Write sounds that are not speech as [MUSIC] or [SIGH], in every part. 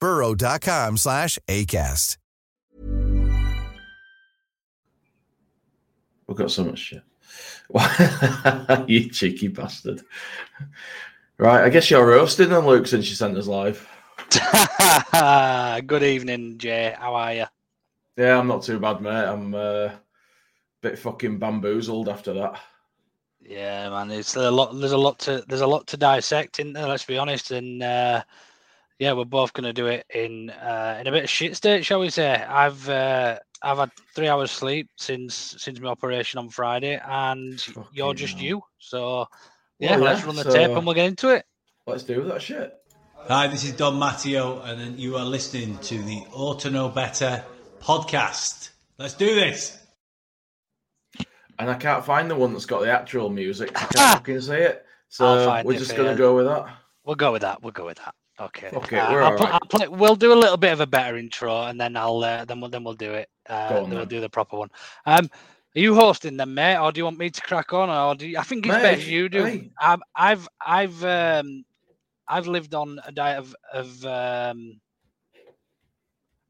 burrow.com slash ACAST. We've got so much shit. [LAUGHS] you cheeky bastard. Right, I guess you're roasting then, Luke, since you sent us live. [LAUGHS] Good evening, Jay. How are you? Yeah, I'm not too bad, mate. I'm uh, a bit fucking bamboozled after that. Yeah, man. It's a lot. There's a lot to. There's a lot to dissect in there. Let's be honest. And uh, yeah, we're both going to do it in uh, in a bit of shit state, shall we say? I've uh, I've had three hours sleep since since my operation on Friday, and Fucking you're just hell. you. So yeah, Well, let's yeah, run the so- tape and we'll get into it. Let's do that shit. Hi, this is Don Matteo, and you are listening to the Auto Know Better podcast. Let's do this. And I can't find the one that's got the actual music. I [LAUGHS] can't fucking see it. So we're it just going to go with that. We'll go with that. We'll go with that. Okay. Fuck it, Uh, we're I'll pl- alright. I'll play- we'll do a little bit of a better intro, and then I'll uh, then we'll then we'll do it. Uh, Go on then we'll do the proper one. Um, are you hosting them, mate, or do you want me to crack on? Or do you, I think it's Mate, better you do. hey. Um, I've I've um, I've lived on a diet of of um,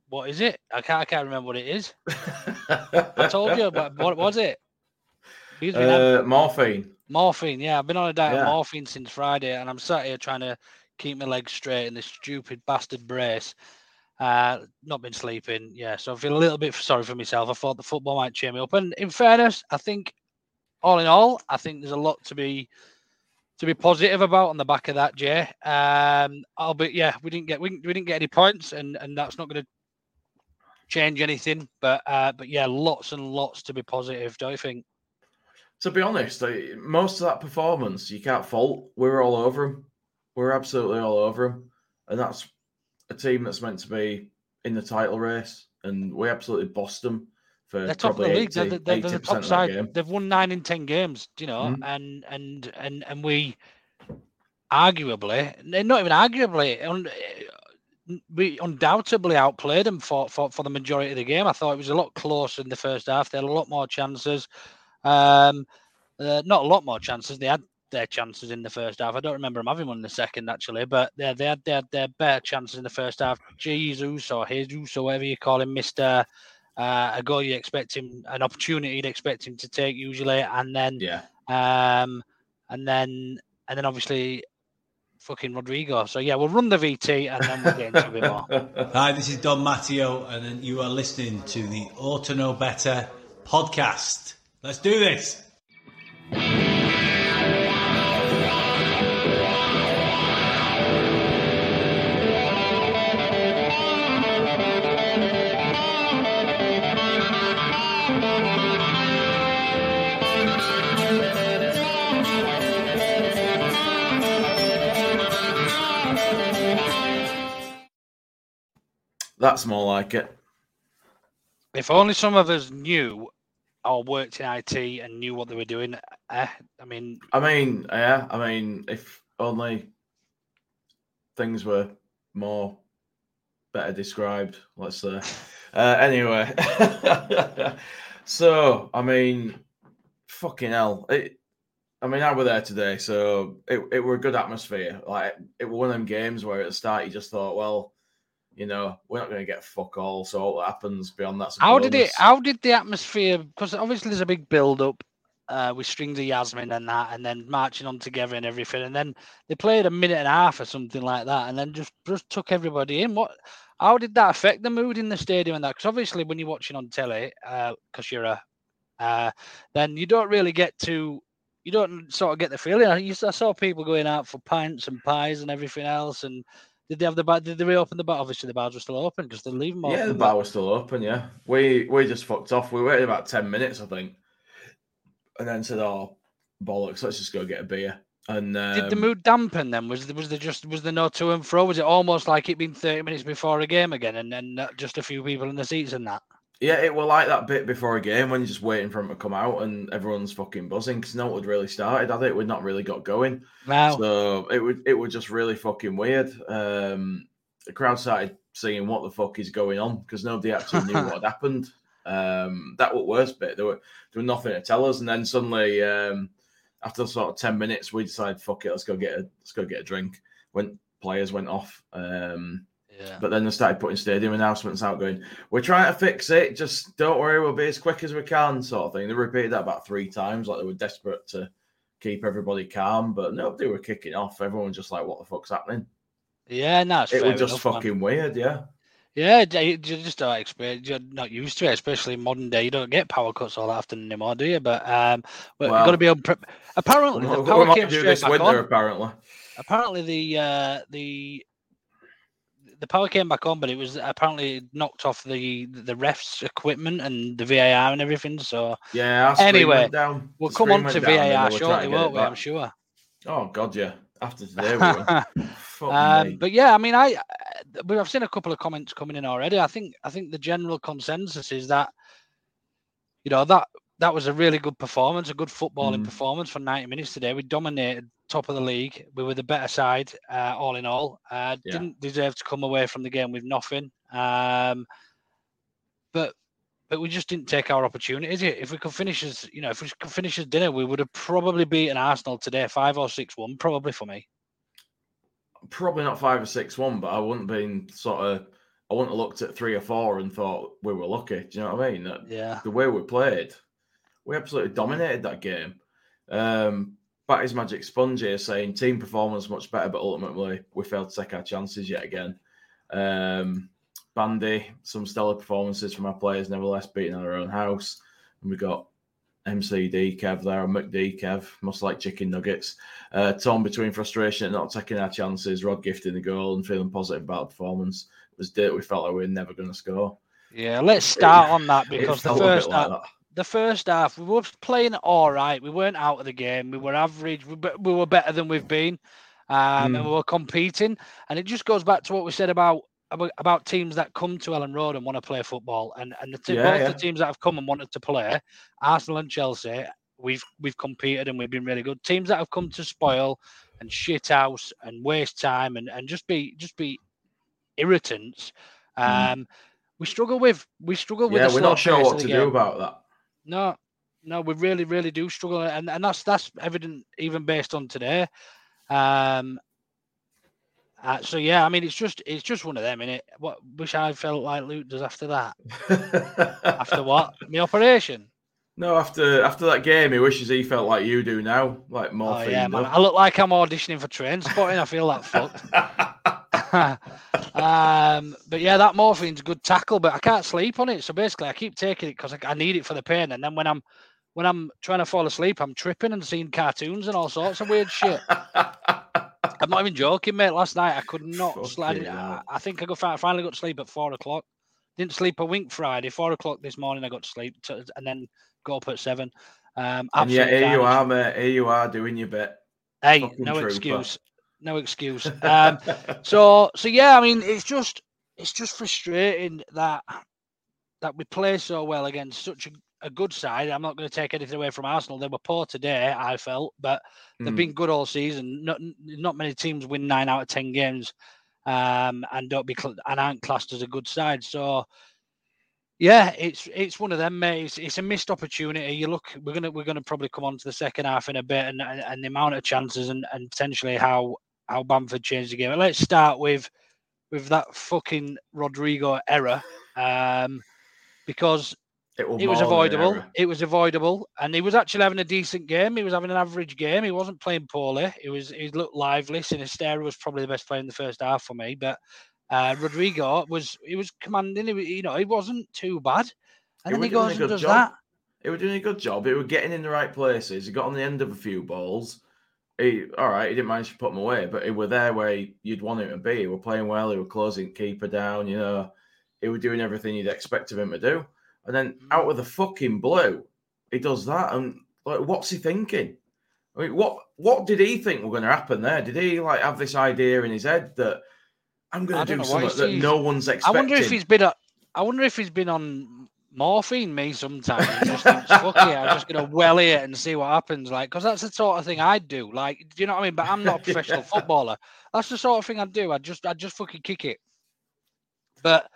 what is it? I can't I can't remember what it is. I told you, but what was it? Excuse me. Uh, morphine. Morphine, yeah. I've been on a diet Yeah. of morphine since Friday, and I'm sat here trying to keep my legs straight in this stupid bastard brace. Uh, not been sleeping, yeah. So I feel a little bit sorry for myself. I thought the football might cheer me up, and in fairness, I think, all in all, I think there's a lot to be to be positive about on the back of that, Jay. Um, I'll be, yeah, we didn't get we, we didn't get any points, and and that's not going to change anything. But uh, but yeah, lots and lots to be positive. Don't you think? To be honest, most of that performance you can't fault. We were all over them. We were absolutely all over them, and that's a team that's meant to be in the title race, and we absolutely bossed them for they're top of the probably league. They're, they're, they're the top side. They've won nine in ten games. You know, Mhm. and and and and we arguably, not even arguably, un, we undoubtedly outplayed them for, for for the majority of the game. I thought it was a lot closer in the first half. They had a lot more chances. Um, uh, not a lot more chances. They had their chances in the first half. I don't remember them having one in the second actually, but they they had they had their better chances in the first half. Jesus or Jesus or whatever you call him, Mister uh, a goal you expect him an opportunity you'd expect him to take usually, and then Yeah, um, and then and then obviously fucking Rodrigo. So yeah, we'll run the VT and then we'll get into a bit more. [LAUGHS] Hi, this is Don Matteo, and you are listening to the Auto Know Better podcast. Let's do this. That's more like it. If only some of us knew or worked in IT and knew what they were doing. Eh, I mean, I mean, yeah, I mean, if only things were more better described. Let's say. [LAUGHS] Uh, anyway, [LAUGHS] so I mean, fucking hell. It, I mean, I were there today, so it, it were a good atmosphere. Like it was one of them games where at the start you just thought, well, you know, we're not going to get fuck all. So what happens beyond that? How did it? How did the atmosphere? Because obviously there's a big build up uh, with strings of Yasmin and that, and then marching on together and everything, and then they played a minute and a half or something like that, and then just just took everybody in. What? How did that affect the mood in the stadium and that? Because obviously when you're watching on telly, because uh, you're a, uh, then you don't really get to you don't sort of get the feeling. I, used to, I saw people going out for pints and pies and everything else. And did they have the bar? Did they reopen the bar? Obviously, the bars were still open because they leave them. Yeah, the bar was still open. Yeah, we we just fucked off. We waited about ten minutes, I think, and then said, "Oh bollocks, let's just go get a beer." And um, did the um, mood dampen then? Was there, was there just was there no to and fro? Was it almost like it been thirty minutes before a game again, and then just a few people in the seats and that? Yeah, it was like that bit before a game when you're just waiting for him to come out and everyone's fucking buzzing because no one had really started, had it? We'd not really got going. Wow. So it would it was just really fucking weird. Um, the crowd started saying, "What the fuck is going on?" Because nobody actually knew what had [LAUGHS] happened. Um, that was worst bit. There were there were nothing to tell us, and then suddenly, um, after sort of ten minutes, we decided, "Fuck it, let's go get a let's go get a drink." When players went off. Um, but then they started putting stadium announcements out going, We're trying to fix it. Just don't worry, we'll be as quick as we can, sort of thing. They repeated that about three times, like they were desperate to keep everybody calm, but nobody were kicking off. Everyone was just like, What the fuck's happening? Yeah, no, it was just enough, fucking man. weird, yeah. Yeah, you just don't experience. You're not used to it, especially in modern day. You don't get power cuts all afternoon anymore, do you? But um, but well, you've got to be on. Pre- apparently, the power came straight back winter, on. Apparently, apparently the uh, the the power came back on, but it was apparently knocked off the the refs' equipment and the VAR and everything. So yeah. Anyway, we'll come on to VAR shortly, won't we? I'm sure. Oh God, yeah. After [LAUGHS] today, we um, but yeah, I mean, I I've seen a couple of comments coming in already. I think I think the general consensus is that you know that that was a really good performance, a good footballing mm. performance for 90 minutes today. We dominated top of the league. We were the better side, uh, all in all. Uh, yeah. Didn't deserve to come away from the game with nothing. Um, but but we just didn't take our opportunities. If we could finish as you know, if we could finish as dinner, we would have probably beaten Arsenal today, five or six one, probably for me. Probably not five or six one, but I wouldn't have been sort of. I wouldn't have looked at three or four and thought we were lucky. Do you know what I mean? Yeah. The way we played, we absolutely dominated that game. Um, Batty's Magic Sponge here saying team performance much better, but ultimately we failed to take our chances yet again. Um, Bandy, some stellar performances from our players, nevertheless beating our own house. And we got MCD Kev there, and McD Kev, must like chicken nuggets. Uh, torn between frustration and not taking our chances, Rod gifting the goal and feeling positive about the performance. It was dirt we felt like we were never going to score. Yeah, let's start it, on that because the first. Like the first half, we were playing all right. We weren't out of the game. We were average. We, we were better than we've been, um, mm. and we were competing. And it just goes back to what we said about about teams that come to Elland Road and want to play football. And and the yeah, both yeah. the teams that have come and wanted to play, Arsenal and Chelsea, we've we've competed and we've been really good. Teams that have come to spoil and shit house and waste time and, and just be just be irritants. Mm. Um, we struggle with we struggle with. Yeah, we're not sure what to do about that. No, no, we really, really do struggle, and and that's that's evident even based on today. Um, uh, so yeah, I mean, it's just it's just one of them, it? What wish I felt like Luke does after that. [LAUGHS] after what? My operation. No, after after that game, he wishes he felt like you do now, like more. Oh, yeah, man. I look like I'm auditioning for Trainspotting. I feel that fucked. [LAUGHS] um, but yeah, that morphine's a good tackle, but I can't sleep on it. So basically, I keep taking it because I, I, need it for the pain. And then when I'm when I'm trying to fall asleep, I'm tripping and seeing cartoons and all sorts of weird shit. I'm not even joking, mate. Last night I could not slide. I, I, think I got finally got to sleep at four o'clock. Didn't sleep a wink Friday. Four o'clock this morning I got to sleep, to, and then go up at seven. Um, and yeah, here you are, mate. Here you are doing your bit. Hey, Fucking no trooper. excuse no excuse. Um, so so yeah, I mean, it's just it's just frustrating that that we play so well against such a, a good side. I'm not going to take anything away from Arsenal. They were poor today, I felt, but they've mm. been good all season. Not not many teams win nine out of ten games um, and don't be cl- and aren't classed as a good side. So yeah, it's it's one of them, mate. It's, it's a missed opportunity. You look, we're gonna we're gonna probably come on to the second half in a bit, and and, and the amount of chances and, and potentially how how Bamford changed the game. Let's start with with that fucking Rodrigo error, um, because It, it was more than an avoidable. It was avoidable, and he was actually having a decent game. He was having an average game. He wasn't playing poorly. He was. He looked lively. Sinisterra was probably the best player in the first half for me, but uh, Rodrigo was. He was commanding. He, was- you know, he wasn't too bad. And then he goes and does job. that. He was doing a good job. He was getting in the right places. He got on the end of a few balls. He all right. He didn't manage to put them away, but he were there where he- you'd want him to be. He were playing well. He were closing keeper down. You know, he were doing everything you'd expect of him to do. And then Mm. out of the fucking blue, he does that. And like, what's he thinking? I mean, what what did he think were going to happen there? Did he like have this idea in his head that I'm going to do something that no one's expecting? I wonder if he's been. A, I wonder if he's been on morphine. Me sometimes. Just thinks, fuck it, I'm just gonna well it and see what happens. Like, because that's the sort of thing I'd do. Like, do you know what I mean? But I'm not a [LAUGHS] professional Yeah. footballer. That's the sort of thing I'd do. I'd just, I'd just fucking kick it. But,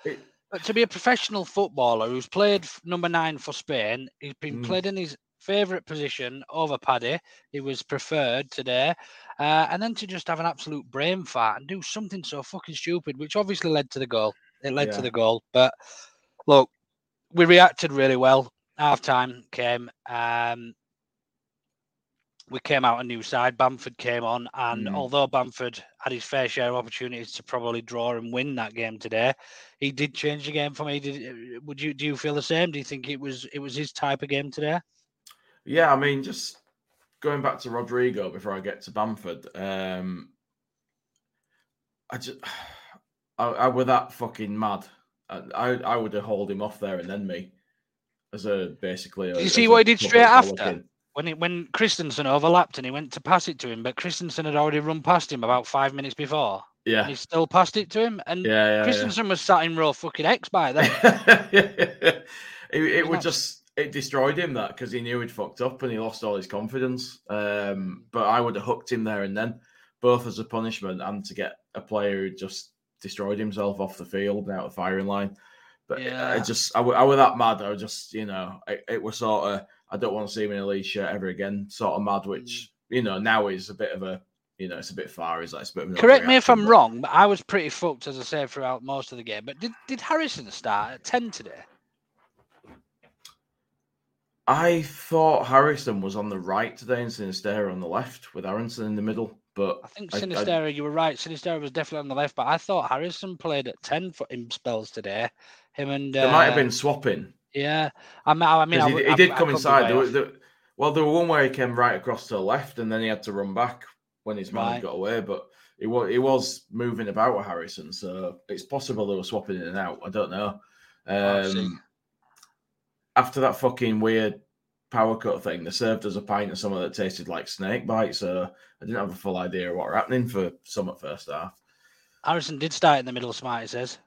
but to be a professional footballer who's played number nine for Spain, he's been Mm. played in his favourite position over Paddy. He was preferred today, uh, and then to just have an absolute brain fart and do something so fucking stupid, which obviously led to the goal. It led to the goal. But look, we reacted really well. Half time came. Um, we came out a new side. Bamford came on, and Mm. although Bamford had his fair share of opportunities to probably draw and win that game today, he did change the game for me. Did would you do you feel the same? Do you think it was it was his type of game today? Yeah, I mean, just going back to Rodrigo before I get to Bamford. Um, I just, [SIGHS] I, I were that fucking mad. I, I, would have hauled him off there and then me, as a basically. Did you see a what he did straight after? When it, when Kristensen overlapped and he went to pass it to him, but Kristensen had already run past him about five minutes before, and Yeah, he still passed it to him. And yeah, yeah. yeah. Kristensen was sat in row fucking X by then. [LAUGHS] it it would just it destroyed him that because he knew he'd fucked up and he lost all his confidence. Um, but I would have hooked him there and then, both as a punishment and to get a player who just destroyed himself off the field and out of the firing line. But yeah. I just I, w- I was that mad. I was just you know it, it was sort of I don't want to see him in a Leeds shirt ever again. Sort of mad, which Mm. you know now is a bit of a you know it's a bit far. Is like it's a bit Correct me if I'm but- wrong, but I was pretty fucked as I said throughout most of the game. But did, did Harrison start at ten today? I thought Harrison was on the right today and Sinisterra on the left with Aaronson in the middle. But I think I- I- Sinisterra, you were right. Sinisterra was definitely on the left, but I thought Harrison played at ten for in spells today. Him and there might have uh, been swapping. yeah. I, mean- I mean, I, he, he did I come inside. There, there- well, there were one where he came right across to the left and then he had to run back when his man Right. got away. But he was, he was moving about with Harrison. So it's possible they were swapping in and out. I don't know. Um, after that fucking weird power cut thing, they served us a pint of something that tasted like snake bite. So I didn't have a full idea of what were happening for some at first half. Harrison did start in the middle. Smart, he says.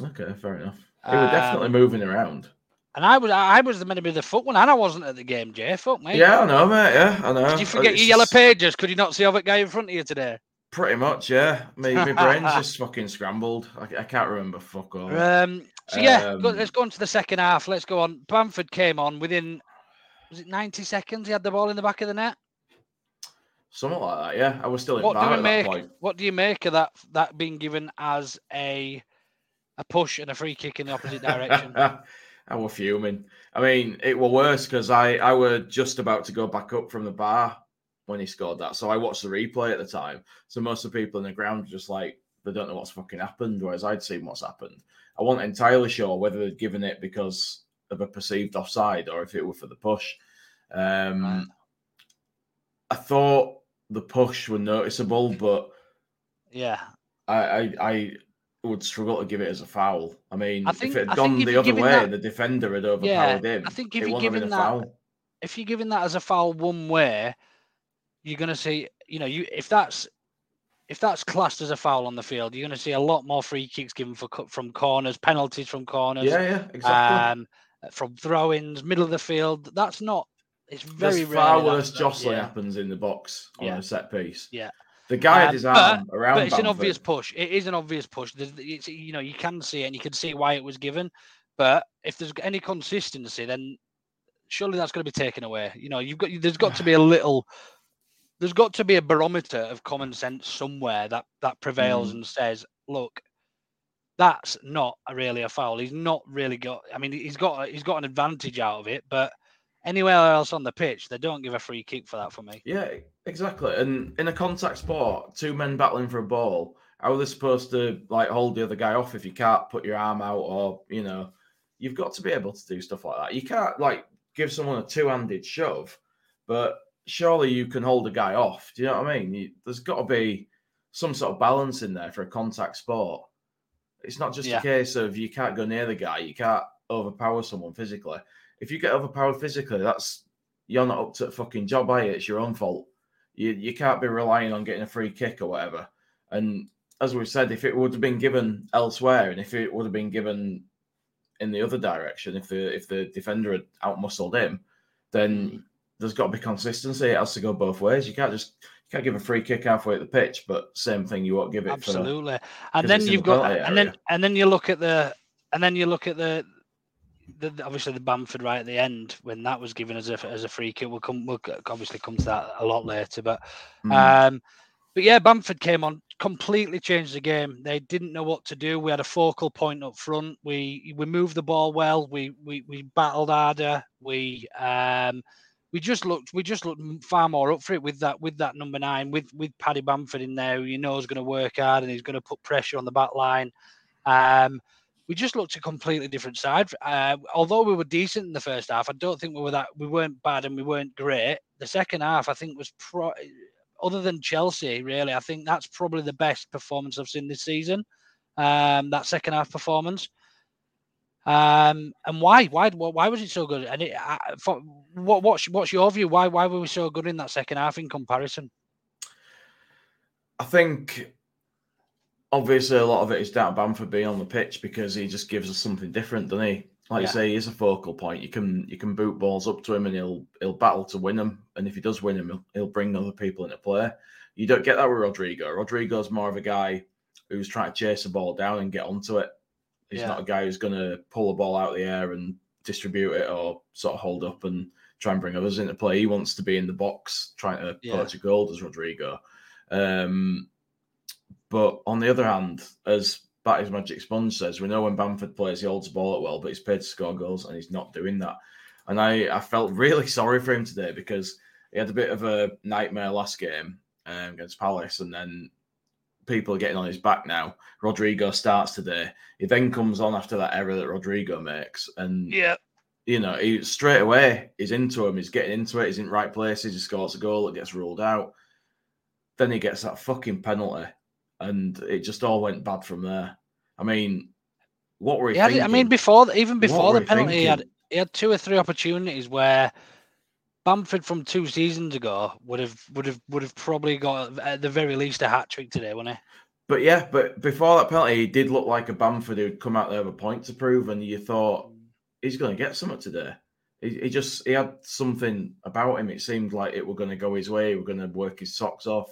Okay, fair enough. They were definitely Um, moving around. And I was I was meant to be the foot one, and I wasn't at the game. Jay, fuck me. Yeah, I know, mate. Yeah, I know. Did you forget It's your yellow pages? Could you not see that guy in front of you today? Pretty much, yeah. My, my brain's [LAUGHS] just fucking scrambled. I, I can't remember fuck all. Um, so yeah, go, Um, let's go on to the second half. Let's go on. Bamford came on within was it 90 seconds? He had the ball in the back of the net. Something like that, yeah. I was still in What do we at make? that point. What do you make of that? That being given as a a push and a free kick in the opposite direction. [LAUGHS] I was fuming. I mean, it was worse because I, I were just about to go back up from the bar when he scored that. So I watched the replay at the time. So most of the people in the ground were just like, they don't know what's fucking happened, whereas I'd seen what's happened. I wasn't entirely sure whether they'd given it because of a perceived offside or if it were for the push. Um, Right. I thought the push were noticeable, but yeah, I, I, I would struggle to give it as a foul. I mean, I think- if it had gone the other way, that- the defender had overpowered Yeah, him. I think if you're wouldn't have been giving that- foul. if you're giving that as a foul one way, you're going to see, you know, you if that's if that's classed as a foul on the field, you're going to see a lot more free kicks given for from corners, penalties from corners, Yeah, yeah, exactly. um, from throw-ins, middle of the field. That's not. It's very There's rare. far worse jostling yeah. happens in the box on Yeah. a set piece. Yeah. The guy um, had his arm but, around. But it's Bamford. an obvious push. It is an obvious push. it's, you know, you can see it and you can see why it was given. But if there's any consistency, then surely that's going to be taken away. You know, you've got there's got to be a [SIGHS] little. There's got to be a barometer of common sense somewhere that that prevails mm. and says, look, that's not really a foul. He's not really got. I mean, he's got he's got an advantage out of it, but anywhere else on the pitch, they don't give a free kick for that for me. Yeah, exactly. And in a contact sport, two men battling for a ball, how are they supposed to like hold the other guy off if you can't put your arm out or you know, you've got to be able to do stuff like that. You can't like give someone a two-handed shove, but surely you can hold a guy off. Do you know what I mean? You, there's got to be some sort of balance in there for a contact sport. It's not just yeah. a case of you can't go near the guy, you can't overpower someone physically if you get overpowered physically, that's you're not up to the fucking job, are you? It's your own fault. You you can't be relying on getting a free kick or whatever. And as we've said, if it would have been given elsewhere, and if it would have been given in the other direction, if the if the defender had outmuscled him, then mm. there's got to be consistency. It has to go both ways. You can't just can't give a free kick halfway at the pitch, but same thing, you won't give it absolutely. For, and then you've got and then and then you look at the and then you look at the the, obviously the Bamford right at the end when that was given as a as a free kick. We'll come. We'll obviously come to that a lot later, but mm. um, but yeah, Bamford came on, completely changed the game. They didn't know what to do. We had a focal point up front. We we moved the ball well. We we we battled harder. We um we just looked we just looked far more up for it with that with that number nine with with Paddy Bamford in there. you know is going to work hard and he's going to put pressure on the back line. Um, we just looked a completely different side. Uh, although we were decent in the first half, I don't think we were that we weren't bad and we weren't great. The second half, I think, was pro. Other than Chelsea, really, I think that's probably the best performance I've seen this season. Um, that second half performance. Um, and why? Why? Why was it so good? And it, for, what? What's what's your view? Why? Why were we so good in that second half in comparison? I think obviously a lot of it is down to Bamford being on the pitch because he just gives us something different, doesn't he? Like yeah. you say, he's a focal point. You can you can boot balls up to him and he'll he'll battle to win them. And if he does win them, he'll, he'll bring other people into play. You don't get that with Rodrigo. Rodrigo's more of a guy who's trying to chase the ball down and get onto it. He's yeah. not a guy who's going to pull the ball out of the air and distribute it or sort of hold up and try and bring others into play. He wants to be in the box trying to yeah. poach a goal, does Rodrigo. Um, but on the other hand, as Batty's Magic Sponge says, we know when Bamford plays, he holds the ball at well, but he's paid to score goals and he's not doing that. And I, I felt [LAUGHS] really sorry for him today because he had a bit of a nightmare last game um, against Palace, and then people are getting on his back now. Rodrigo starts today. He then comes on after that error that Rodrigo makes, and yeah, you know, he straight away he's into him. He's getting into it. He's in right places. He scores a goal. It gets ruled out. Then he gets that fucking penalty and it just all went bad from there. I mean, what were he? Had, I mean, before even before the penalty, he had he had two or three opportunities where Bamford from two seasons ago would have would have would have probably got at the very least a hat trick today, wouldn't he? But yeah, but before that penalty, he did look like a Bamford who'd come out there with a point to prove, and you thought he's going to get something today. He, he just he had something about him. It seemed like it were going to go his way. He were going to work his socks off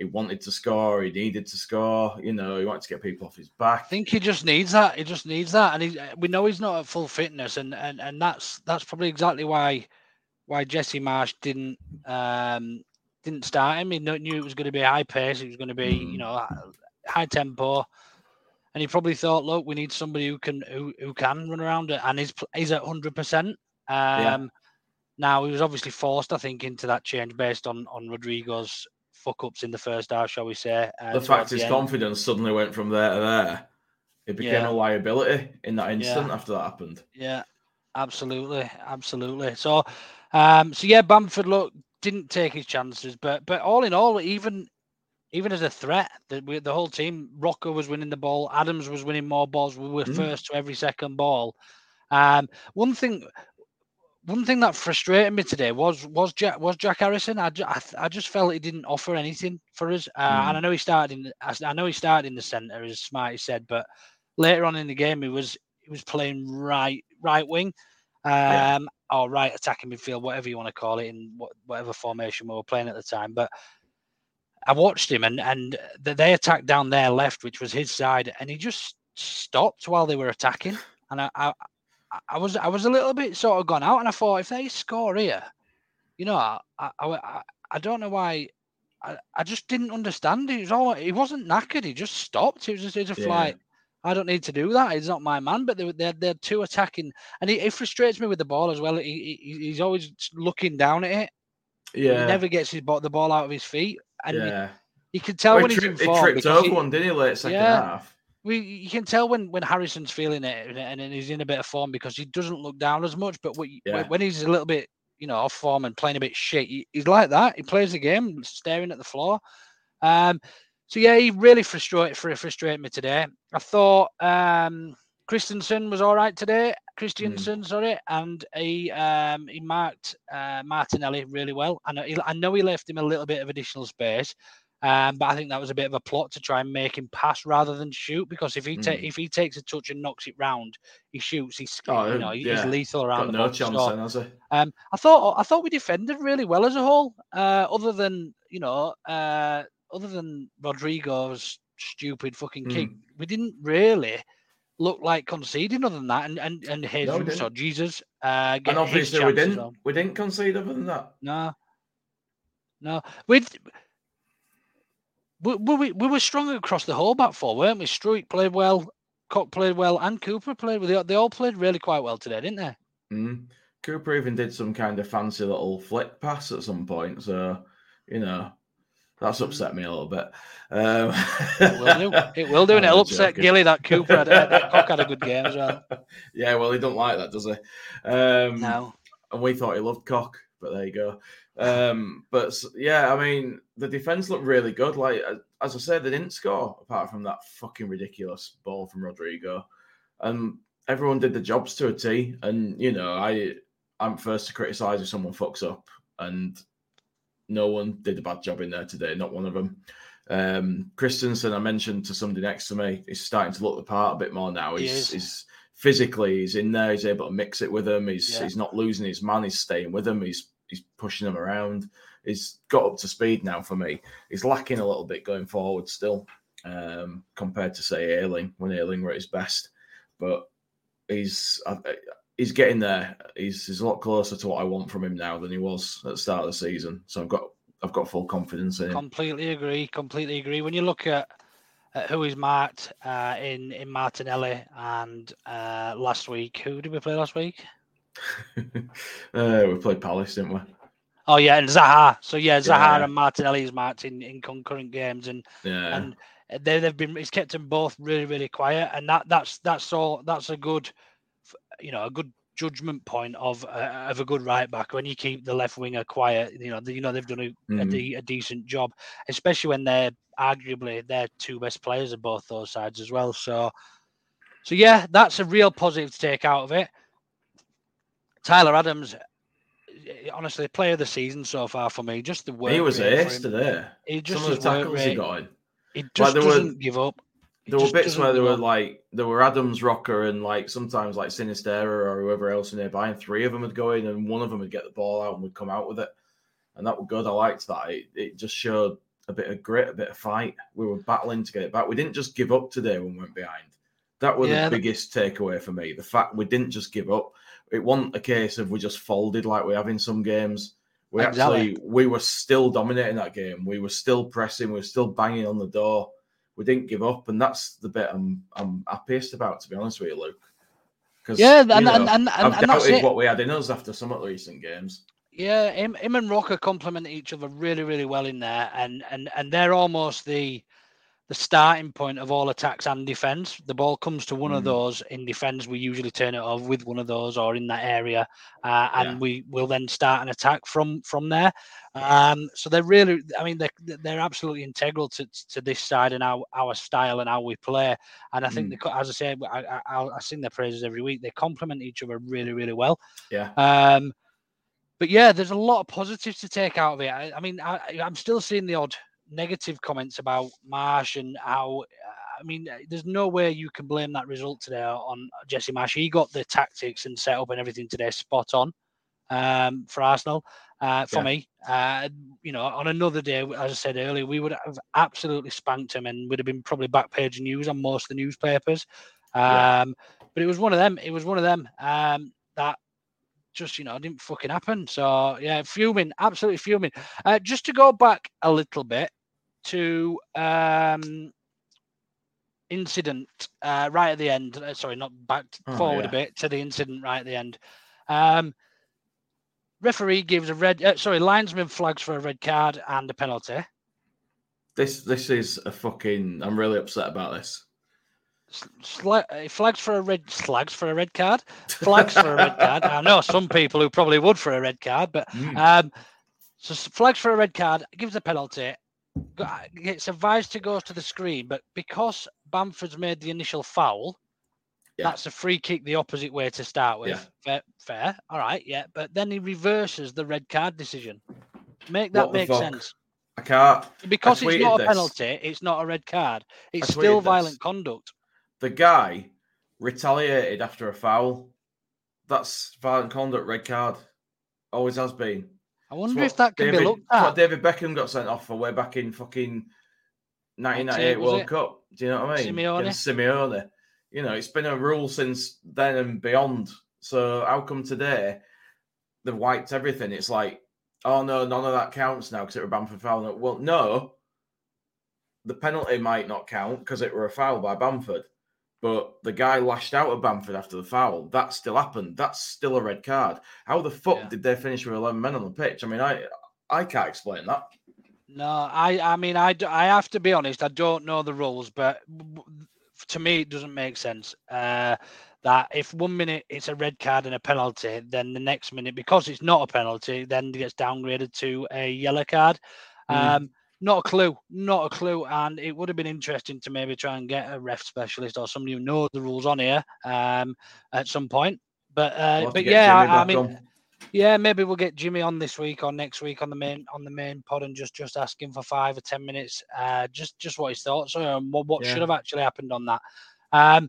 he wanted to score, he needed to score, you know, he wanted to get people off his back. I think he just needs that. He just needs that. And he, we know he's not at full fitness and, and, and that's that's probably exactly why why Jesse Marsh didn't um didn't start him. He knew it was going to be high pace, it was going to be, mm. you know, high tempo. And he probably thought, look, we need somebody who can who, who can run around it, and he's he's at hundred percent. Um yeah. Now he was obviously forced, I think, into that change based on on Rodrigo's fuck ups in the first half, shall we say? Uh, the fact his the confidence suddenly went from there to there, it became yeah. a liability in that instant yeah. after that happened. Yeah, absolutely, absolutely. So, um, so yeah, Bamford look didn't take his chances, but but all in all, even even as a threat, the, the whole team, Roca was winning the ball, Adams was winning more balls. We were mm. first to every second ball. Um, one thing, one thing that frustrated me today was was Jack was Jack Harrison. I, I, I just felt he didn't offer anything for us, uh, mm. and I know he started in I know he started in the centre as Smarty said, but later on in the game he was he was playing right right wing, um, yeah. Or right attacking midfield, whatever you want to call it, in whatever formation we were playing at the time. But I watched him and and they attacked down their left, which was his side, and he just stopped while they were attacking. And I, I, I was I was a little bit sort of gone out, and I thought if they score here, you know, I I, I, I don't know why. I, I just didn't understand. He was all he wasn't knackered. He just stopped. He was just, he was just yeah. like, I don't need to do that. He's not my man. But they, they're they're two attacking, and he, it frustrates me with the ball as well. He, he he's always looking down at it. Yeah, he never gets his the ball out of his feet, and yeah. you, can tell well, when he's in form. He tripped over one, didn't he? Late second yeah, half. We you can tell when when Harrison's feeling it and, and he's in a bit of form because he doesn't look down as much. But when, yeah. when he's a little bit you know off form and playing a bit shit, he, he's like that. He plays the game staring at the floor. Um, so yeah, he really frustrated for frustrated me today. I thought um, Kristensen was all right today. Kristensen, mm. sorry, and he um, he marked uh, Martinelli really well. I know he, I know he left him a little bit of additional space, um, but I think that was a bit of a plot to try and make him pass rather than shoot. Because if he ta- mm. if he takes a touch and knocks it round, he shoots. He's oh, you know yeah. he's lethal around Got the no box. chance then, has he? Um, I thought I thought we defended really well as a whole. Uh, other than you know uh, other than Rodrigo's stupid fucking mm. kick, we didn't really look like conceding other than that. And and and Jesus no, or Jesus, uh, and obviously we didn't well. we didn't concede other than that. No, no, we we, we, we were strong across the whole back four, weren't we? Struijk played well, Koch played well, and Cooper played well. They, they all played really quite well today, didn't they? Mm. Cooper even did some kind of fancy little flick pass at some point. So, you know, that's upset me a little bit. Um, it will do. It will do, and [LAUGHS] it'll upset joking. Gilly that Cooper had, that [LAUGHS] had a good game as well. Yeah, well, he don't like that, does he? Um, no. And we thought he loved Cock, but there you go. Um, but yeah, I mean, the defense looked really good. Like as I said, they didn't score apart from that fucking ridiculous ball from Rodrigo, and everyone did the jobs to a T. And you know, I I'm first to criticize if someone fucks up, and no one did a bad job in there today. Not one of them. Um, Kristensen, I mentioned to somebody next to me, is starting to look the part a bit more now. He's, he he's physically, he's in there. He's able to mix it with them. He's yeah. he's not losing his man. He's staying with them. He's he's pushing them around. He's got up to speed now for me. He's lacking a little bit going forward still, um, compared to say Ayling when Ayling were at his best. But he's he's getting there. He's he's a lot closer to what I want from him now than he was at the start of the season. So I've got I've got full confidence in him. Completely agree. Completely agree. When you look at, at who is marked uh, in in Martinelli and uh, last week, who did we play last week? [LAUGHS] uh, we played Palace, didn't we? Oh yeah, and Zaha. So yeah, Zaha yeah. and Martinelli is marked in, in concurrent games, and yeah. and they they've been it's kept them both really really quiet, and that that's that's all that's a good, you know, a good judgment point of uh, of a good right back when you keep the left winger quiet. You know, the, you know they've done a, mm. a, mm-hmm. a, decent job, especially when they're arguably their two best players of both those sides as well. So, so yeah, that's a real positive to take out of it. Tyler Adams, eh, honestly, player of the season so far for me. Just the work. He was ace today. He just Some of the tackles he got in. He just like doesn't were, give up. He there were bits where there were like there were Adams, Roca, and like sometimes like Sinisterra or whoever else nearby, and three of them would go in, and one of them would get the ball out and would come out with it, and that was good. I liked that. It, it just showed a bit of grit, a bit of fight. We were battling to get it back. We didn't just give up today when we went behind. That was yeah, the biggest takeaway for me. The fact we didn't just give up it wasn't a case of we just folded like we have in some games. We exactly. actually we were still dominating that game. We were still pressing. We were still banging on the door. We didn't give up, and that's the bit I'm I'm happiest about, to be honest with you, Luke. Because yeah, and, know, and, and, and, I've doubted what we had in us after some of the recent games. Yeah, him, him and Roca complement each other really, really well in there, and and and they're almost the the starting point of all attacks and defense. The ball comes to one mm. of those in defense. We usually turn it off with one of those or in that area, uh, and yeah. we will then start an attack from from there. Um, so they're really, I mean, they're they're absolutely integral to, to this side and our our style and how we play. And I think, mm. they, as I say, I, I, I sing their praises every week. They complement each other really, really well. Yeah. Um, but yeah, there's a lot of positives to take out of it. I, I mean, I, I'm still seeing the odd negative comments about Marsh and how. I mean, there's no way you can blame that result today on Jesse Marsh. He got the tactics and setup and everything today spot on um, for Arsenal. uh, for Yeah. me. Uh, you know, on another day, as I said earlier, we would have absolutely spanked him and would have been probably back page news on most of the newspapers. Um, Yeah. But it was one of them. It was one of them um, that just you know didn't fucking happen. So yeah, fuming, absolutely fuming. Uh, just to go back a little bit to um, incident uh, right at the end. Uh, sorry, not back Oh, forward yeah. a bit to the incident right at the end. Um, referee gives a red. Uh, sorry, linesman flags for a red card and a penalty. This this is a fucking. I'm really upset about this. Sla- uh, flags for a red slags for a red card. Flags for a red card. I know some people who probably would for a red card, but Mm. um, so flags for a red card gives a penalty. It's advised to go to the screen, but because Bamford's made the initial foul, Yeah. that's a free kick the opposite way to start with. Yeah. Fair, fair, all right, yeah. But then he reverses the red card decision. Make that make fuck? sense. I can't. Because it's not a this. penalty, it's not a red card. It's still this. violent conduct. The guy retaliated after a foul. That's violent conduct, red card. Always has been. I wonder if that can David, be looked it's what. David Beckham got sent off for way back in fucking 1998 was World it? Cup. Do you know what I mean? Simeone? Simeone. You know, it's been a rule since then and beyond. So how come today they've wiped everything? It's like, oh no, none of that counts now because it were Bamford foul. Well, no, the penalty might not count because it were a foul by Bamford. But the guy lashed out at Bamford after the foul. That still happened. That's still a red card. How the fuck Yeah. did they finish with 11 men on the pitch? I mean, I I can't explain that. No, I, I mean, I, I have to be honest. I don't know the rules, but to me, it doesn't make sense. Uh, that if one minute it's a red card and a penalty, then the next minute, because it's not a penalty, then it gets downgraded to a yellow card. Mm. Um, not a clue, not a clue. And it would have been interesting to maybe try and get a ref specialist or somebody who knows the rules on here um, at some point. But uh, We'll but yeah, I, I mean, on. yeah, maybe we'll get Jimmy on this week or next week on the main on the main pod and just just ask him for five or ten minutes, uh, just just what his thoughts are and what, what should have actually happened on that. Um,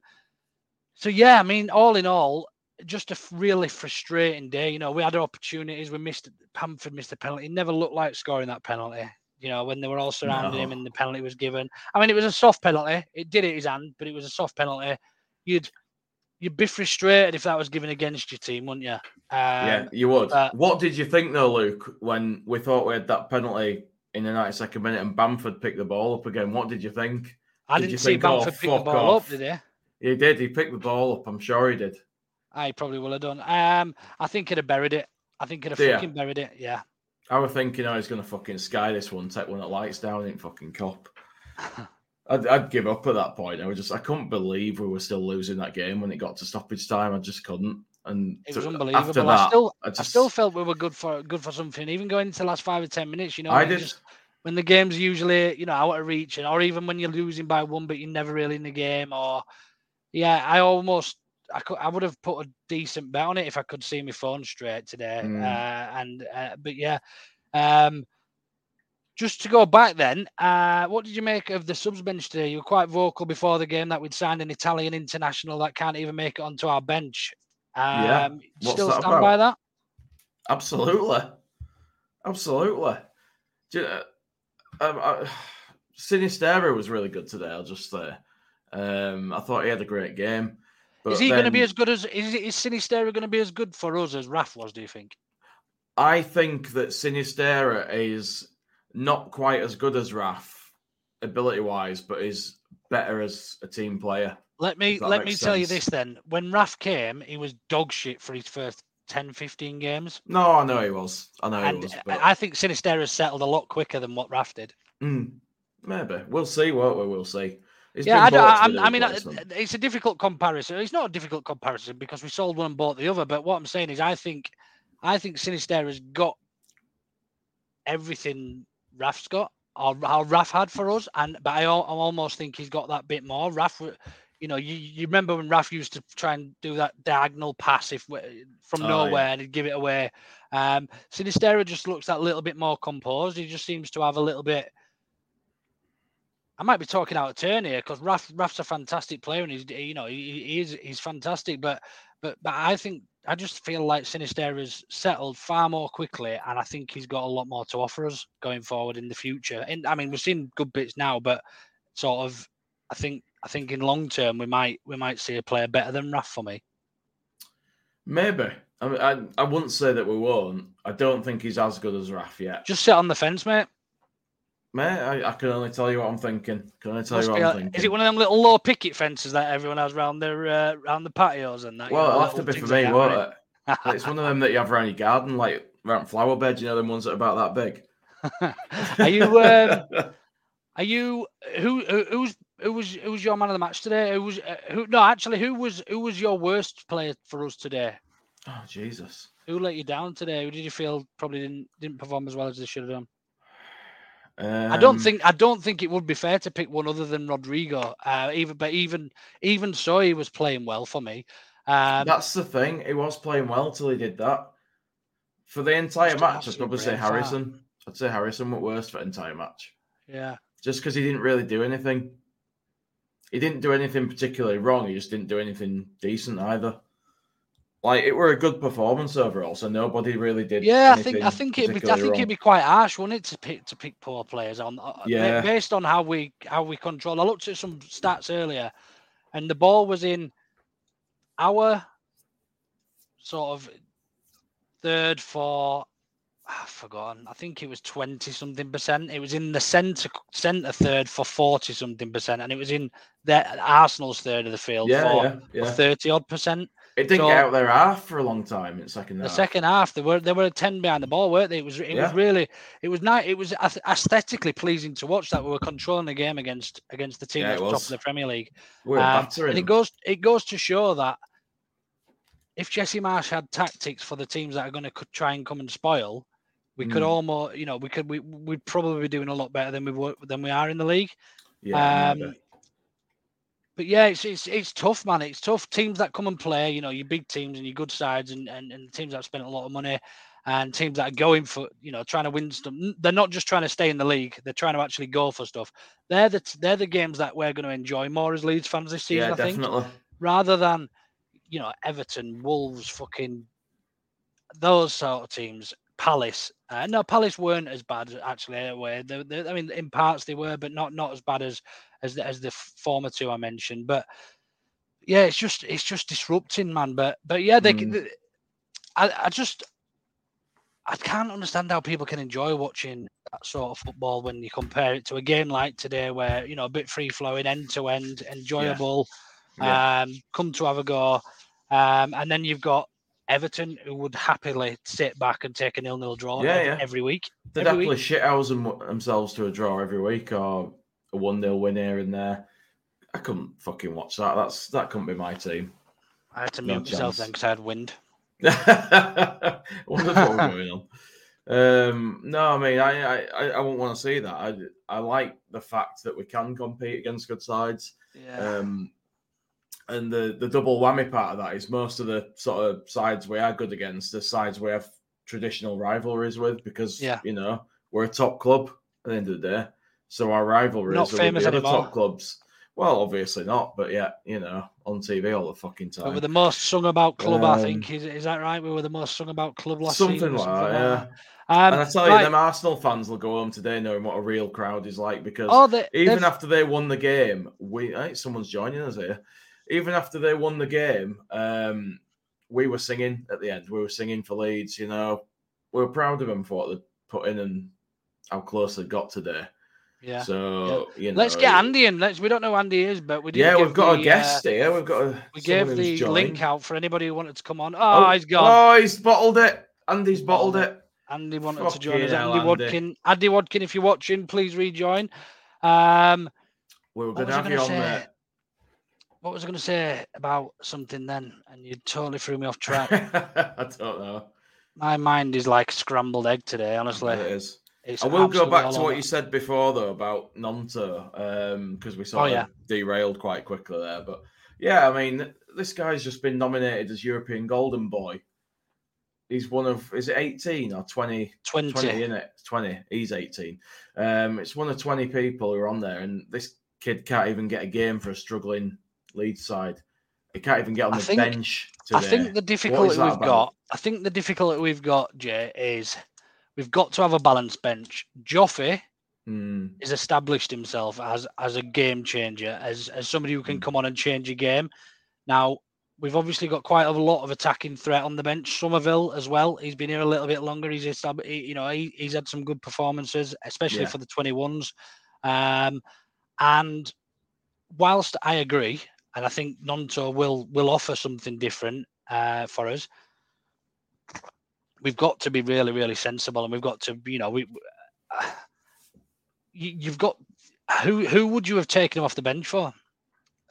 so yeah, I mean, all in all, just a really frustrating day. You know, we had opportunities, we missed Bamford missed the penalty. It never looked like scoring that penalty. You know, when they were all surrounding him and the penalty was given. I mean, it was a soft penalty. It did hit his hand, but it was a soft penalty. You'd you'd be frustrated if that was given against your team, wouldn't you? Um, yeah, you would. uh, what did you think though, Luke, when we thought we had that penalty in the 92nd minute and Bamford picked the ball up again? What did you think? I Did didn't you see think, oh, Bamford pick the ball off? up, did he? He did. He picked the ball up. I'm sure he did. I probably will have done. Um, I think he'd have buried it. I think he'd have ya? fucking buried it. Yeah. I was thinking, oh, he's going to fucking sky this one, take one of the lights down, ain't fucking cop. [LAUGHS] I'd, I'd give up at that point. I was just, I couldn't believe we were still losing that game when it got to stoppage time. I just couldn't. And It was to- unbelievable. After that, I still, I, I, still felt we were good for good for something. Even going into the last five or ten minutes, you know, I did. just- when the game's usually you know out of reach, and or even when you're losing by one, but you're never really in the game. Or yeah, I almost I could I would have put a decent bet on it if I could see my phone straight today. Mm. Uh, and uh, but yeah, um, just to go back then, uh, what did you make of the subs bench today? You were quite vocal before the game that we'd signed an Italian international that can't even make it onto our bench. Um, Yeah, what's still stand by that? Absolutely, absolutely. Do you know, um, I, Sinisterra was really good today. I'll just say, um, I thought he had a great game. Is but he going to be as good as is, is Sinisterra going to be as good for us as Raf was? Do you think? I think that Sinisterra is not quite as good as Raf, ability wise, but is better as a team player. Let me let me makes tell you this then. When Raf came, he was dog shit for his first 10, 15 games, No, I know he was. I know he and was. I- But, I think Sinisterra settled a lot quicker than what Raf did. Mm, maybe we'll see. Won't we? We'll see. He's yeah, I, don't- I, I mean, uh, it's a difficult comparison. It's not a difficult comparison because we sold one and bought the other. But what I'm saying is, I think, I think Sinisterra's got everything Raf's got, or how Raf had for us, and but I, I almost think he's got that bit more. Raf, you know, you, you remember when Raf used to try and do that diagonal pass if from Oh, nowhere yeah. and he'd give it away. Um, Sinisterra just looks that little bit more composed. He just seems to have a little bit. I might be talking out of turn here because Raf, Raf's a fantastic player and he's you know he, he is he's fantastic, but but but I think I just feel like Sinisterra's settled far more quickly, and I think he's got a lot more to offer us going forward in the future. And I mean, we've seen good bits now, but sort of, I think I think in long term we might we might see a player better than Raf for me. Maybe. I, mean, I I wouldn't say that we won't. I don't think he's as good as Raf yet. Just sit on the fence, mate. Mate, I, I can only tell you what I'm thinking. Can only tell Must you what I'm thinking. Is it one of them little low picket fences that everyone has around their uh, around the patios and that? Well, it'll have to be for me, won't it? it's one of them that you have around your garden, like around flower beds. You know, them ones that are about that big. [LAUGHS] are you? Um, [LAUGHS] are you? Who? Who's? Who was? Who was your man of the match today? Who was? Uh, who? No, actually, who was? Who was your worst player for us today? Oh Jesus! Who let you down today? Who did you feel probably didn't didn't perform as well as they should have done? Um, I don't um, think I don't think it would be fair to pick one other than Rodrigo. Uh, even but even even so, he was playing well for me. Um, That's the thing. He was playing well till he did that. For the entire match, I'd probably say Harrison. I'd say Harrison went worse for the entire match. Yeah. Just because he didn't really do anything. He didn't do anything particularly wrong. He just didn't do anything decent either like it were a good performance overall. So nobody really did. Yeah, I think I think it'd be I think wrong. it'd be quite harsh, wouldn't it, to pick to pick poor players on? Uh, yeah. Based on how we how we control. I looked at some stats earlier, and the ball was in our sort of third for I've forgotten. I think it was 20 something percent. It was in the centre centre third for 40 something percent, and it was in the Arsenal's third of the field yeah, for, yeah, yeah. for 30 odd percent. It didn't so, get out there half for a long time in second half. The second half, they were they were ten behind the ball, weren't they? It was it yeah. was really it was nice. It was aesthetically pleasing to watch that we were controlling the game against against the team yeah, top of the Premier League. We um, and it goes it goes to show that if Jesse Marsch had tactics for the teams that are going to try and come and spoil, we mm. could almost you know we could we we'd probably be doing a lot better than we were than we are in the league. Yeah. Um, but yeah, it's, it's it's tough, man. It's tough. Teams that come and play, you know, your big teams and your good sides, and and, and teams that spend a lot of money, and teams that are going for, you know, trying to win stuff. They're not just trying to stay in the league; they're trying to actually go for stuff. They're the they're the games that we're going to enjoy more as Leeds fans this season. Yeah, I definitely. Think, rather than, you know, Everton, Wolves, fucking those sort of teams. Palace. Uh, no, Palace weren't as bad actually. Anyway, they, they, I mean, in parts they were, but not not as bad as as the, as the former two I mentioned. But yeah, it's just it's just disrupting, man. But but yeah, they, mm. I, I just I can't understand how people can enjoy watching that sort of football when you compare it to a game like today, where you know a bit free flowing, end to end, enjoyable. Yeah. Yeah. Um, come to have a go, um, and then you've got Everton, who would happily sit back and take a nil-nil draw yeah, every, yeah. every week. They'd every happily shithouse them, themselves to a draw every week or a one-nil win here and there. I couldn't fucking watch that. That's that couldn't be my team. I had to mute myself then because I had wind. wonder [LAUGHS] what was [LAUGHS] going on. Um, no, I mean, I, I, I won't want to see that. I, I like the fact that we can compete against good sides. Yeah. Um, and the the double whammy part of that is most of the sort of sides we are good against the sides we have traditional rivalries with because yeah. you know we're a top club at the end of the day. So our rivalries not are with the other top clubs. Well, obviously not, but yeah, you know, on TV all the fucking time. We were the most sung about club, um, I think. Is, is that right? We were the most sung about club last something season. Like something that, yeah. Um, and I tell you, them Arsenal fans will go home today knowing what a real crowd is like because oh, they, even after they won the game, we hey, someone's joining us here even after they won the game, um, we were singing at the end. We were singing for Leeds. You know, we were proud of them for what they put in and how close they got today. Yeah. So yeah. you know, let's get Andy in. Let's. We don't know who Andy is, but we do. yeah, we've got the, a guest uh, here. We've got. A, we gave the joined. link out for anybody who wanted to come on. Oh, oh, he's gone. Oh, he's bottled it. Andy's bottled it. Andy wanted Fuck to join us. Andy, Andy Wadkin. Andy Wadkin, if you're watching, please rejoin. Um, we were going to have you on there what was I going to say about something then? And you totally threw me off track. [LAUGHS] I don't know. My mind is like scrambled egg today, honestly. It is. It's I will go back to what you said before, though, about Gnonto, because um, we sort oh, yeah. of derailed quite quickly there. But yeah, I mean, this guy's just been nominated as European Golden Boy. He's one of, is it 18 or 20? 20. 20 in it. 20. He's 18. Um, it's one of 20 people who are on there, and this kid can't even get a game for a struggling lead side. He can't even get on I the think- bench. Today. I think the difficulty we've about? got. I think the difficulty we've got, Jay, is we've got to have a balanced bench. Joffrey Hmm. has established himself as as a game changer, as as somebody who can Mm. come on and change a game. Now we've obviously got quite a lot of attacking threat on the bench. Summerville as well. He's been here a little bit longer. He's you know he, he's had some good performances, especially Yeah. for the twenty ones. Um, and whilst I agree, and I think Gnonto will will offer something different uh, for us. We've got to be really, really sensible, and we've got to, you know, we. You, you've got who? Who would you have taken him off the bench for?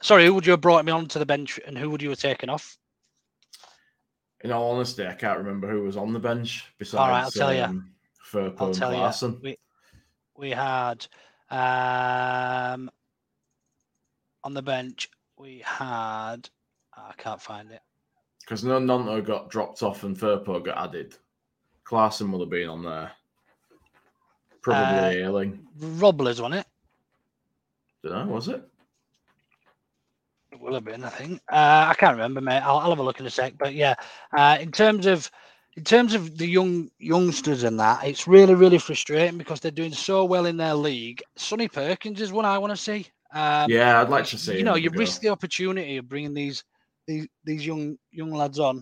Sorry, who would you have brought me onto the bench, and who would you have taken off? In all honesty, I can't remember who was on the bench besides All right, I'll tell you. um, Firpo I'll tell Clarkson. you. We we had um on the bench. We had. I can't find it. Because no Gnonto got dropped off and Firpo got added. Clarkson would have been on there. Probably Uh, Ayling. Robles on it. Don't know, was it? It will have been, I think. Uh, I can't remember, mate. I'll, I'll have a look in a sec. But yeah, uh, in terms of in terms of the young youngsters and that, it's really really frustrating because they're doing so well in their league. Sonny Perkins is one I want to see. Um, yeah, I'd like to see. you know, you go. risk the opportunity of bringing these these these young young lads on.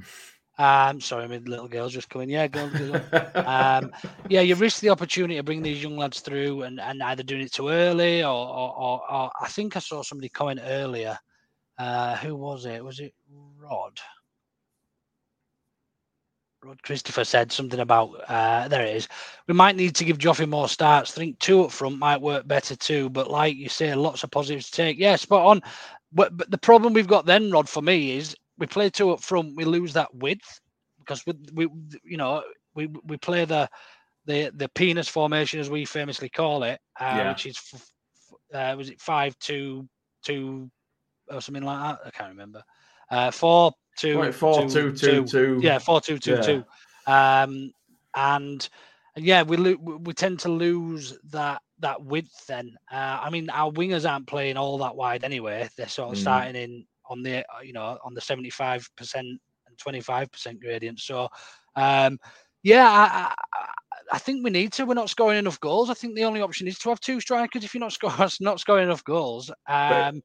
[LAUGHS] Um, sorry, my little girl's just coming. Yeah, um, yeah, you risk the opportunity to bring these young lads through and, and either doing it too early or, or, or, or I think I saw somebody comment earlier. Uh, who was it? Was it Rod? Rod Christopher said something about uh, there it is. We might need to give Joffrey more starts. Think two up front might work better too. But like you say, lots of positives to take. Yeah, spot on. But, but the problem we've got then, Rod, for me is we play two up front, we lose that width because we, we you know we we play the the the penis formation as we famously call it, uh, Yeah. which is uh, was it five two two or something like that? I can't remember. Uh, four two Like four, two, two, two. Yeah, four two two Yeah. two. Um, and yeah, we lo- we we tend to lose that that width. Then uh, I mean, our wingers aren't playing all that wide anyway. They're sort of Mm. starting in on the uh, you know on the seventy five percent and twenty five percent gradient. So um, yeah, I, I, I think we need to. We're not scoring enough goals. I think the only option is to have two strikers. If you're not scoring [LAUGHS] not scoring enough goals, um,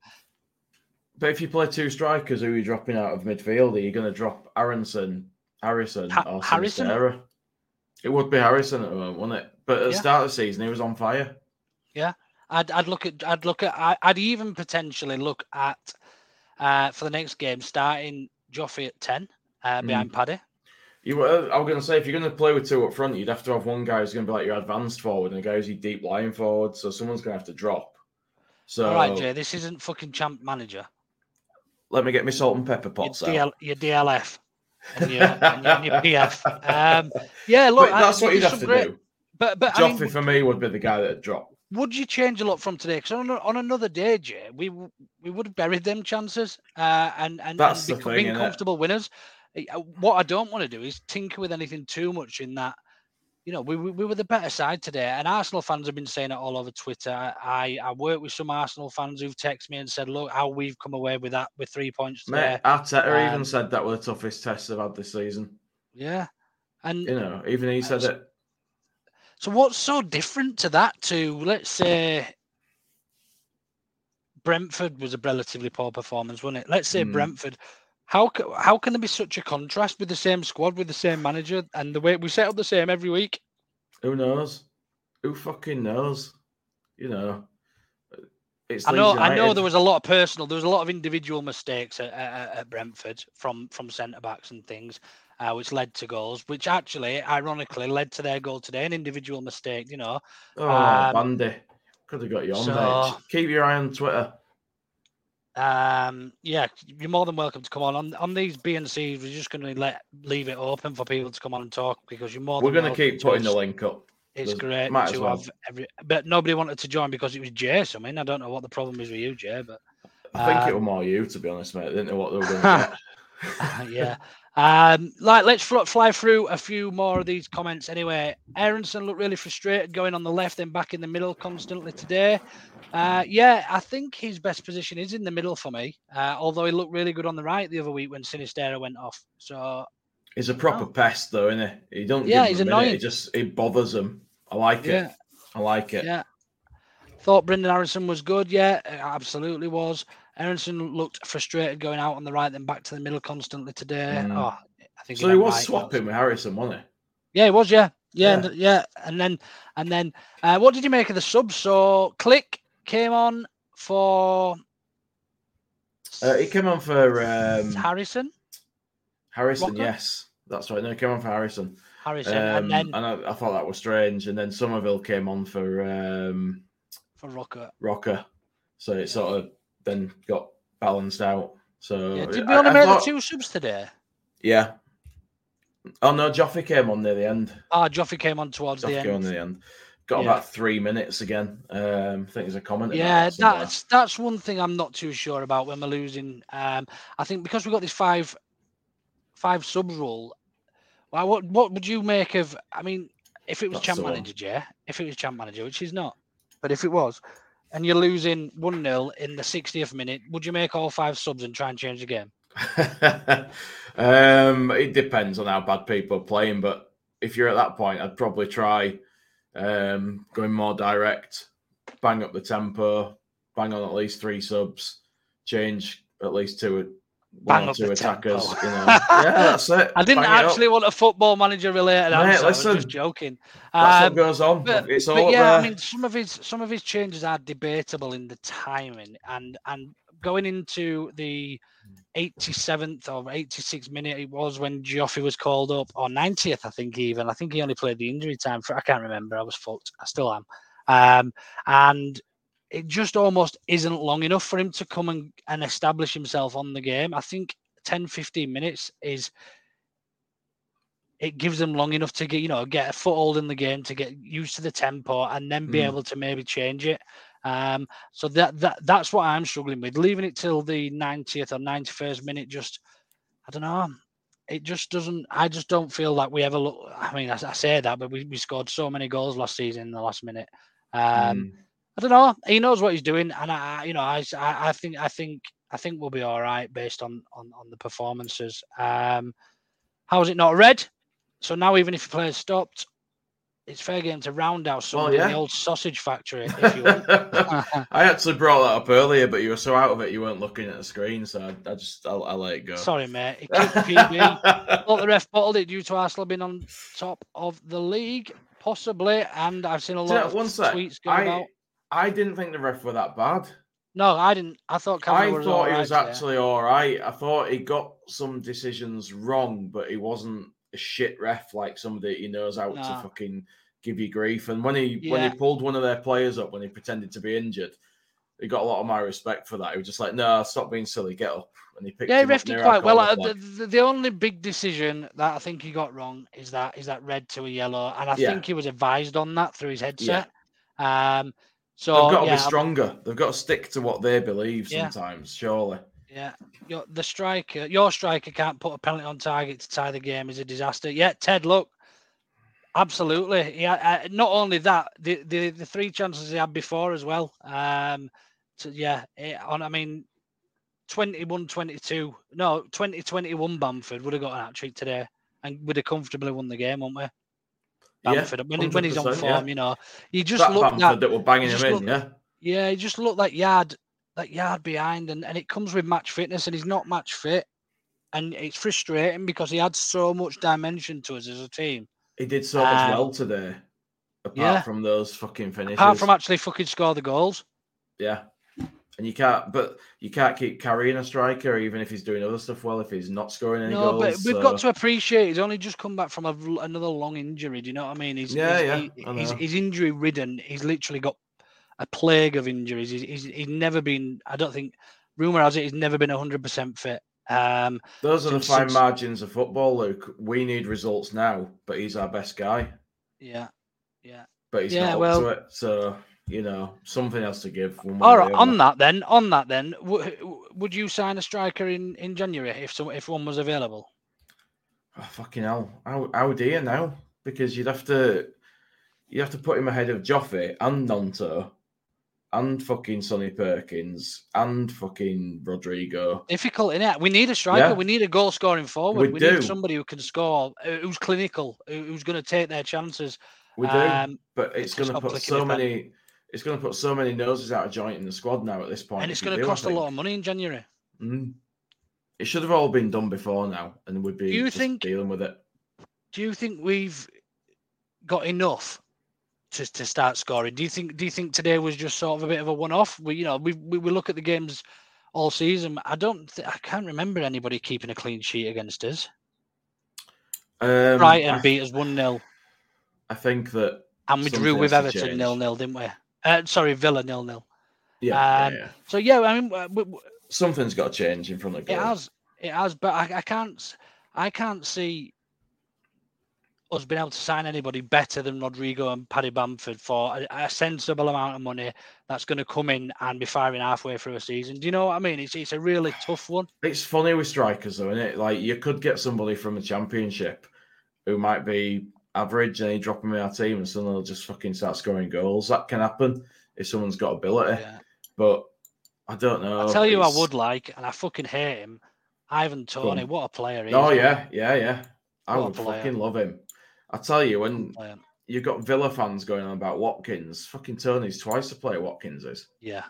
But if you play two strikers, who are you dropping out of midfield? Are you going to drop Aaronson, Harrison, Ha- or Harrison? Sinisterra? It would be Harrison at the moment, wouldn't it? But at the Yeah. start of the season, he was on fire. Yeah, I'd, I'd look at I'd look at I'd even potentially look at uh, for the next game starting Joffrey at ten uh, Mm. behind Paddy. You were, I was going to say, if you're going to play with two up front, you'd have to have one guy who's going to be like your advanced forward and a guy who's your deep lying forward. So someone's going to have to drop. So All right, Jay, this isn't fucking champ manager. let me get my salt and pepper Your, pots out. Your DLF [LAUGHS] and your, and your, and your PF. Um, yeah, look, but that's I- what you'd have to great- do. But but I mean, for me would be the guy that'd drop. Would you change a lot from today? Because on, on another day, Jay, we we would have buried them chances uh, and and, That's and the become, thing, comfortable winners. What I don't want to do is tinker with anything too much in that. You know, we, we, we were the better side today, and Arsenal fans have been saying it all over Twitter. I I work with some Arsenal fans who've texted me and said, "Look, how we've come away with that with three points today." Mate, Arteta Um, even said that were the toughest tests they've had this season. Yeah, and You know, even he said it. So what's so different to that to let's say Brentford was a relatively poor performance, wasn't it? Let's say Mm. Brentford. How how can there be such a contrast with the same squad, with the same manager, and the way we set up the same every week? Who knows? Who fucking knows? You know, it's I know Leeds I know there was a lot of personal, there was a lot of individual mistakes at, at, at Brentford from from centre backs and things, uh, which led to goals, which actually, ironically, led to their goal today. An individual mistake, you know. Oh, um, Bandy. Could have got you on so- there. Keep your eye on Twitter. Um, yeah, you're more than welcome to come on on on these BNCs. We're just going to let leave it open for people to come on and talk because you're more. We're going to keep putting the link up. It's There's- great to well. have every, but nobody wanted to join because it was Jay. So I mean, I don't know what the problem is with you, Jay, but I think it Um, was more you, to be honest, mate. I didn't know what they were going [LAUGHS] to [LAUGHS] yeah. Um, like let's fl- fly through a few more of these comments anyway. Aaronson looked really frustrated going on the left and back in the middle constantly today. Uh, yeah, I think his best position is in the middle for me. Uh, although he looked really good on the right the other week when Sinisterra went off. So He's a proper Oh. pest, though, isn't he? He don't. Yeah, give he's him a minute, annoying. It just it bothers him. I like Yeah. it. I like it. yeah, thought Brenden Aaronson was good. Yeah, absolutely was. Aaronson looked frustrated going out on the right, then back to the middle constantly today. Mm. Oh, I think So he was right, swapping with Harrison, wasn't he? Yeah, it was. Yeah, yeah, Yeah. And, yeah. And then, and then, uh, what did you make of the subs? So, Klich came on for Uh, he came on for um, Harrison, Harrison. Roca? Yes, that's right. No, he came on for Harrison. Harrison, Um, and then I, I thought that was strange. And then Summerville came on for um, for Roca. Roca, so it sort of then got balanced out. So Yeah, did we only I make thought- the two subs today? Yeah. Oh no, Joffrey came on near the end. Ah, Joffrey came on towards the Joffrey came on end. near the end. Got Yeah. about three minutes again. Um, I think there's a comment. Yeah, that that's that's one thing I'm not too sure about when we're losing. Um, I think because we've got this five five subs rule. Well, what what would you make of? I mean, if it was That's champ the manager, yeah, if it was champ manager, which is not, but if it was, and you're losing one 0 in the 60th minute, would you make all five subs and try and change the game? [LAUGHS] um, it depends on how bad people are playing, but if you're at that point, I'd probably try um, going more direct, bang up the tempo, bang on at least three subs, change at least two, one Bang or up two attackers. You know, yeah, that's it. I didn't Bang actually want a football manager related Mate, answer. I was listen, just joking. That's Um, what goes on. But, it's all but yeah, there. I mean, some of his some of his changes are debatable in the timing, and and going into the 87th or 86th minute, it was when Joffrey was called up, or 90th, I think even. I think he only played the injury time for. I can't remember. I was fucked. I still am. Um, and it just almost isn't long enough for him to come and, and establish himself on the game. I think 10, 15 minutes is it gives them long enough to get you know get a foothold in the game to get used to the tempo and then be Mm. able to maybe change it um so that that that's what i'm struggling with leaving it till the 90th or 91st minute just i don't know it just doesn't i just don't feel like we ever look i mean i, I say that but we, we scored so many goals last season in the last minute um Mm. I don't know. He knows what he's doing, and I, I- you know, I, I, I think, I think, I think we'll be all right based on on, on the performances. Um, how is it not red? So now, even if the player's stopped, it's fair game to round out someone in yeah. the old sausage factory. If you want. [LAUGHS] I actually brought that up earlier, but you were so out of it you weren't looking at the screen, so I, I just I'll, I'll let it go. Sorry, mate. It kicked PB. Thought the ref bottled it due to Arsenal being on top of the league, possibly. And I've seen a lot know, of tweets going I, about. I didn't think the ref were that bad. No, I didn't. I thought I was thought he was actually all right. I thought he got some decisions wrong, but he wasn't a shit ref like somebody he knows how Nah. to fucking give you grief. And when he when he pulled one of their players up when he pretended to be injured, he got a lot of my respect for that. He was just like, "No, stop being silly, get up." And he picked. Yeah, he refed it quite well. corner Uh, the, the, only big decision that I think he got wrong is that is that red to a yellow, and I Yeah. think he was advised on that through his headset. Um, so They've got to yeah, be I'm- stronger. They've got to stick to what they believe Yeah. sometimes, surely. Yeah, your, the striker, your striker can't put a penalty on target to tie the game is a disaster. Yeah, Ted, look, absolutely. Yeah, uh, not only that, the, the the three chances he had before as well. Um, so yeah, eh, on I mean, 21-22, no, 20-21 Bamford would have got an hat trick today and would have comfortably won the game, wouldn't we? Yeah, Bamford, when, he- when he's on 100%, yeah. form, you know, he just that look Bamford that that were banging him in, yeah. yeah, he just looked like yard, like yard behind, and, and it comes with match fitness, and he's not match fit, and it's frustrating because he had so much dimension to us as a team. He did so much Um, well today. Apart yeah. from those fucking finishes. Apart from actually fucking score the goals. Yeah. And you can't, but you can't keep carrying a striker even if he's doing other stuff well. If he's not scoring any No, goals, but we've so- got to appreciate he's only just come back from a, another long injury. Do you know what I mean? He's, Yeah, he's, yeah, he- he's, he's injury ridden. He's literally got a plague of injuries. He's, he's, he's never been. I don't think. Rumor has it he's never been hundred percent fit. Um, Those are the fine since- margins of football, Luke. We need results now, but he's our best guy. yeah, yeah. But he's Yeah, not up well- to it. So you know, something else to give. All right. On that then, on that then, w- would you sign a striker in in January if some if one was available? Oh, fucking hell. How, how do you now? Because you'd have to you have to put him ahead of Joffe and Gnonto and fucking Sonny Perkins and fucking Rodrigo. Difficult, innit? We need a striker. Yeah. We need a goal scoring forward. We We, need somebody who can score, who's clinical, who's going to take their chances. We do, Um, but it's it's going to put so many. that. It's going to put so many noses out of joint in the squad now at this point. and it's going to cost a lot of money in January. Mm. It should have all been done before now, and we'd be Do you think- dealing with it. Do you think we've got enough to, to start scoring? Do you think Do you think today was just sort of a bit of a one off? We you know we, we we look at the games all season. I don't th- I can't remember anybody keeping a clean sheet against us. Um, Brighton I, beat us one 0 I think that and we drew with Everton nil nil, didn't we? Uh, sorry, Villa nil nil. yeah, Um, yeah, yeah. So yeah, I mean, w- w- something's got to change in front of goal. it has, it has, but I, I can't, I can't see us being able to sign anybody better than Rodrigo and Paddy Bamford for a, a sensible amount of money that's going to come in and be firing halfway through a season. Do you know what I mean? It's it's a really tough one. It's funny with strikers, though, isn't it? Like you could get somebody from a championship who might be average, and you drop them in our team, and suddenly they'll just fucking start scoring goals. That can happen if someone's got ability. Yeah. But I don't know. I'll tell you, I would like, and I fucking hate him. Ivan Toney, on. what a player he is. Oh yeah, yeah, yeah. I What would fucking love him. I tell you, when you've got Villa fans going on about Watkins, fucking Toney's twice the player Watkins is. Yeah,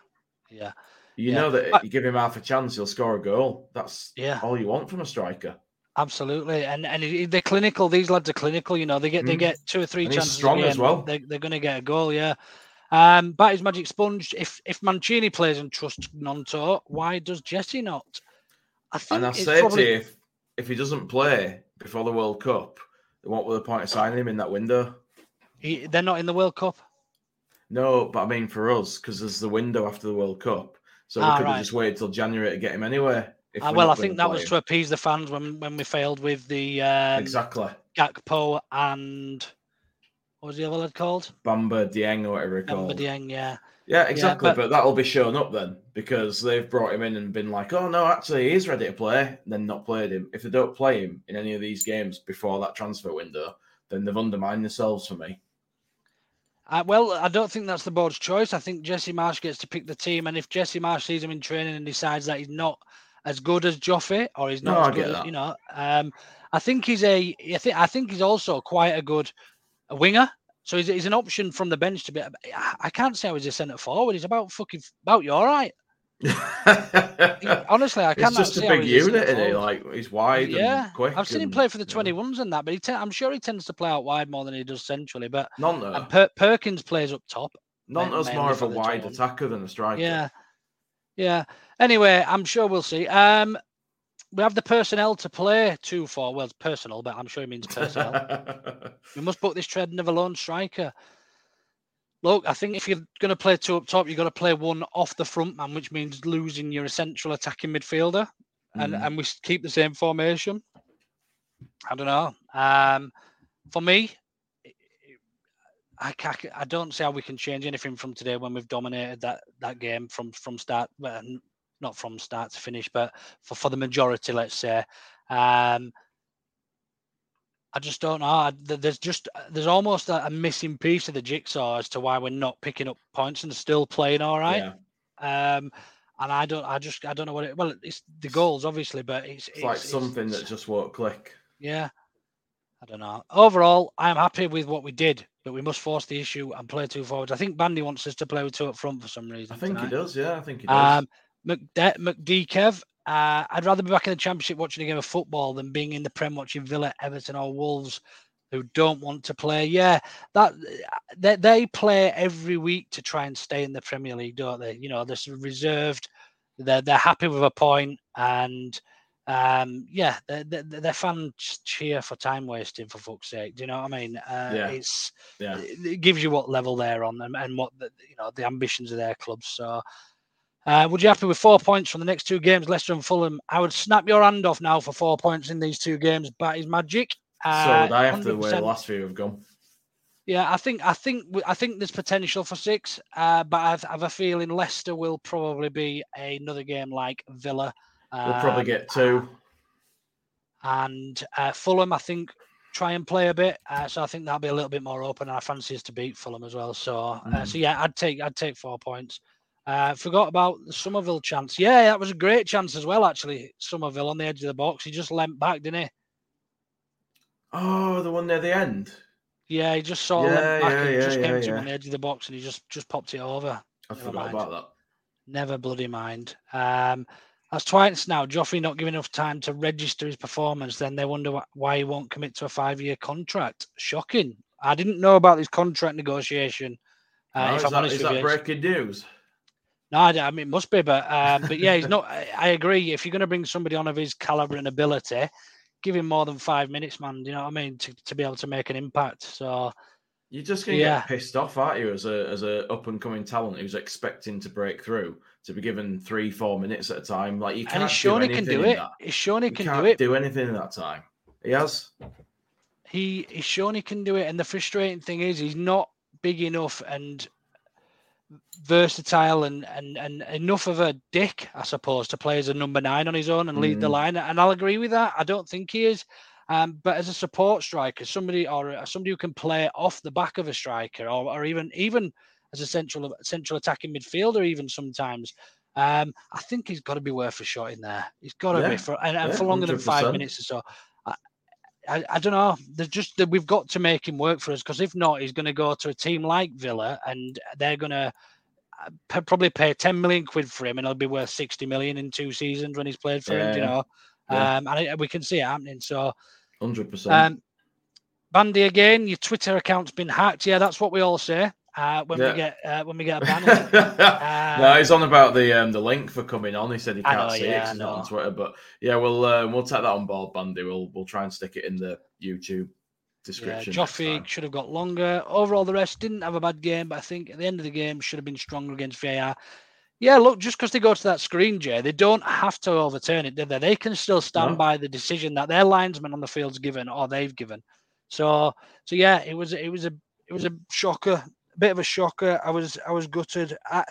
yeah, You Yeah. know that But- you give him half a chance, he'll score a goal. That's yeah. all you want from a striker. Absolutely, and and they're clinical. These lads are clinical. You know, they get they Mm. get two or three And chances. strong as well. They, they're going to get a goal. Yeah. Um, but his magic sponge. If if Mancini plays and trusts Gnonto, why does Jesse not? I think And I say probably, to you, if, if he doesn't play before the World Cup, then what will the point of signing him in that window? he, they're not in the World Cup. No, but I mean for us, because there's the window after the World Cup. So we Ah, could right. have just waited till January to get him anyway. Uh, well, I think that was to appease the fans when when we failed with the um, exactly Gakpo and what was the other lad called? Bamba Dieng or whatever Bamba called. Dieng, yeah. Yeah, exactly. but- but... that'll be shown up then because they've brought him in and been like, oh no, actually he's ready to play, then not played him. If they don't play him in any of these games before that transfer window, then they've undermined themselves for me. Uh, well, I don't think that's the board's choice. I think Jesse Marsch gets to pick the team, and if Jesse Marsch sees him in training and decides that he's not as good as Joffe or he's No, not I as get good, that. you know, um, I think he's a. I think I think he's also quite a good a winger. So he's, he's an option from the bench to be. I I can't say how he's a centre forward. He's about fucking about you all right. [LAUGHS] Honestly, I it's cannot just a big unit, isn't he? Like he's wide Yeah, and quick. I've seen him play for the know, 21s and that, but he te- I'm sure he tends to play out wide more than he does centrally. But None and Per- Perkins plays up top. Gnonto's mainly more of a wide 21. attacker than a striker. Yeah. Yeah. Anyway, I'm sure we'll see. Um, we have the personnel to play two for. Well, it's personal, but I'm sure he means personnel. [LAUGHS] we must put this trend of a lone striker. Look, I think if you're going to play two up top, you've got to play one off the front man, which means losing your essential attacking midfielder, and Mhm. and we keep the same formation. I don't know. Um, for me, I, ca- I don't see how we can change anything from today when we've dominated that that game from from start. Well, not from start to finish, but for for the majority, let's say. Um, I just don't know. I, there's just there's almost a, missing piece of the jigsaw as to why we're not picking up points and still playing all right. Yeah. Um, and I don't, I just, I don't know what it. Well, it's the goals, obviously, but it's, It's like something that just won't click. yeah. I don't know. Overall, I am happy with what we did, but we must force the issue and play two forwards. I think Bandy wants us to play with two up front for some reason. I think he does. Yeah, I think he does. Um, McDe- McDekev, uh, I'd rather be back in the Championship watching a game of football than being in the Prem watching Villa, Everton, or Wolves, who don't want to play. Yeah, that they, they play every week to try and stay in the Premier League, don't they? You know, they're reserved. They're they're happy with a point, and um, yeah, their fans cheer for time wasting. For fuck's sake, do you know what I mean? Uh, Yeah. It's yeah. it gives you what level they're on and, and what the, you know the ambitions of their clubs. So, uh, would you happy with four points from the next two games, Leicester and Fulham? I would snap your hand off now for four points in these two games. Bat is magic. so Uh, would I have to way the last few have gone. Yeah, I think I think I think there's potential for six, uh, but I've, I have a feeling Leicester will probably be another game like Villa. We'll probably um, get two. and uh, Fulham, I think, try and play a bit. Uh, so I think that'll be a little bit more open. And I fancy us to beat Fulham as well. So, uh, Mm. so yeah, I'd take I'd take four points. Uh, forgot about the Summerville chance. Yeah, that was a great chance as well. Actually, Summerville on the edge of the box. He just leant back, didn't he? Oh, the one near the end. Yeah, he just sort of Yeah, leant back yeah, and yeah, just came to him on the edge of the box, and he just just popped it over. I Never forgot mind. about that. Never bloody mind. Um, that's twice now. Joffrey not giving enough time to register his performance. Then they wonder why he won't commit to a five-year contract. Shocking. I didn't know about this contract negotiation. Uh, Oh, if is I'm that, honest is with that you, breaking news? no, I, I mean it must be, but um, but yeah, he's not. I, [LAUGHS] I agree. If you're going to bring somebody on of his caliber and ability, give him more than five minutes, man. You know what I mean? To, to be able to make an impact. So You're just gonna Yeah. get pissed off, aren't you, as a as a up and coming talent who's expecting to break through to be given three, four minutes at a time. Like you can't and he's do shown he can do it. that. He's shown he You can do it. do anything in that time. He has. he he's shown he can do it. And the frustrating thing is he's not big enough and versatile and, and and enough of a dick, I suppose, to play as a number nine on his own and lead the Mm. line. And I'll agree with that. I don't think he is. Um, but as a support striker, somebody or somebody who can play off the back of a striker, or, or even even as a central central attacking midfielder, even sometimes, um, I think he's got to be worth a shot in there. He's got to Yeah, be for and, yeah, for longer than five minutes or so. I, I, I don't know. There's just that we've got to make him work for us because if not, he's going to go to a team like Villa and they're going to probably pay 10 million quid for him and it'll be worth 60 million in two seasons when he's played for him. You know, yeah. um, and we can see it happening. So, Hundred percent. um, Bandy again, your Twitter account's been hacked. Yeah, that's what we all say uh, when Yeah. we get uh, when we get a ban. isn't [LAUGHS] no, he's on about the um the link for coming on. He said he can't know, see it yeah, 'cause I it's not on. Twitter. But yeah, we'll uh, we'll take that on board, Bandy. We'll we'll try and stick it in the YouTube description. Joffrey time. should have got longer. Overall, the rest didn't have a bad game, but I think at the end of the game should have been stronger against VAR. Yeah, look, just because they go to that screen, Jay, they don't have to overturn it, do they? They can still stand No. by the decision that their linesman on the field's given or they've given. So, so yeah, it was it was a it was a shocker, a bit of a shocker. I was I was gutted. I,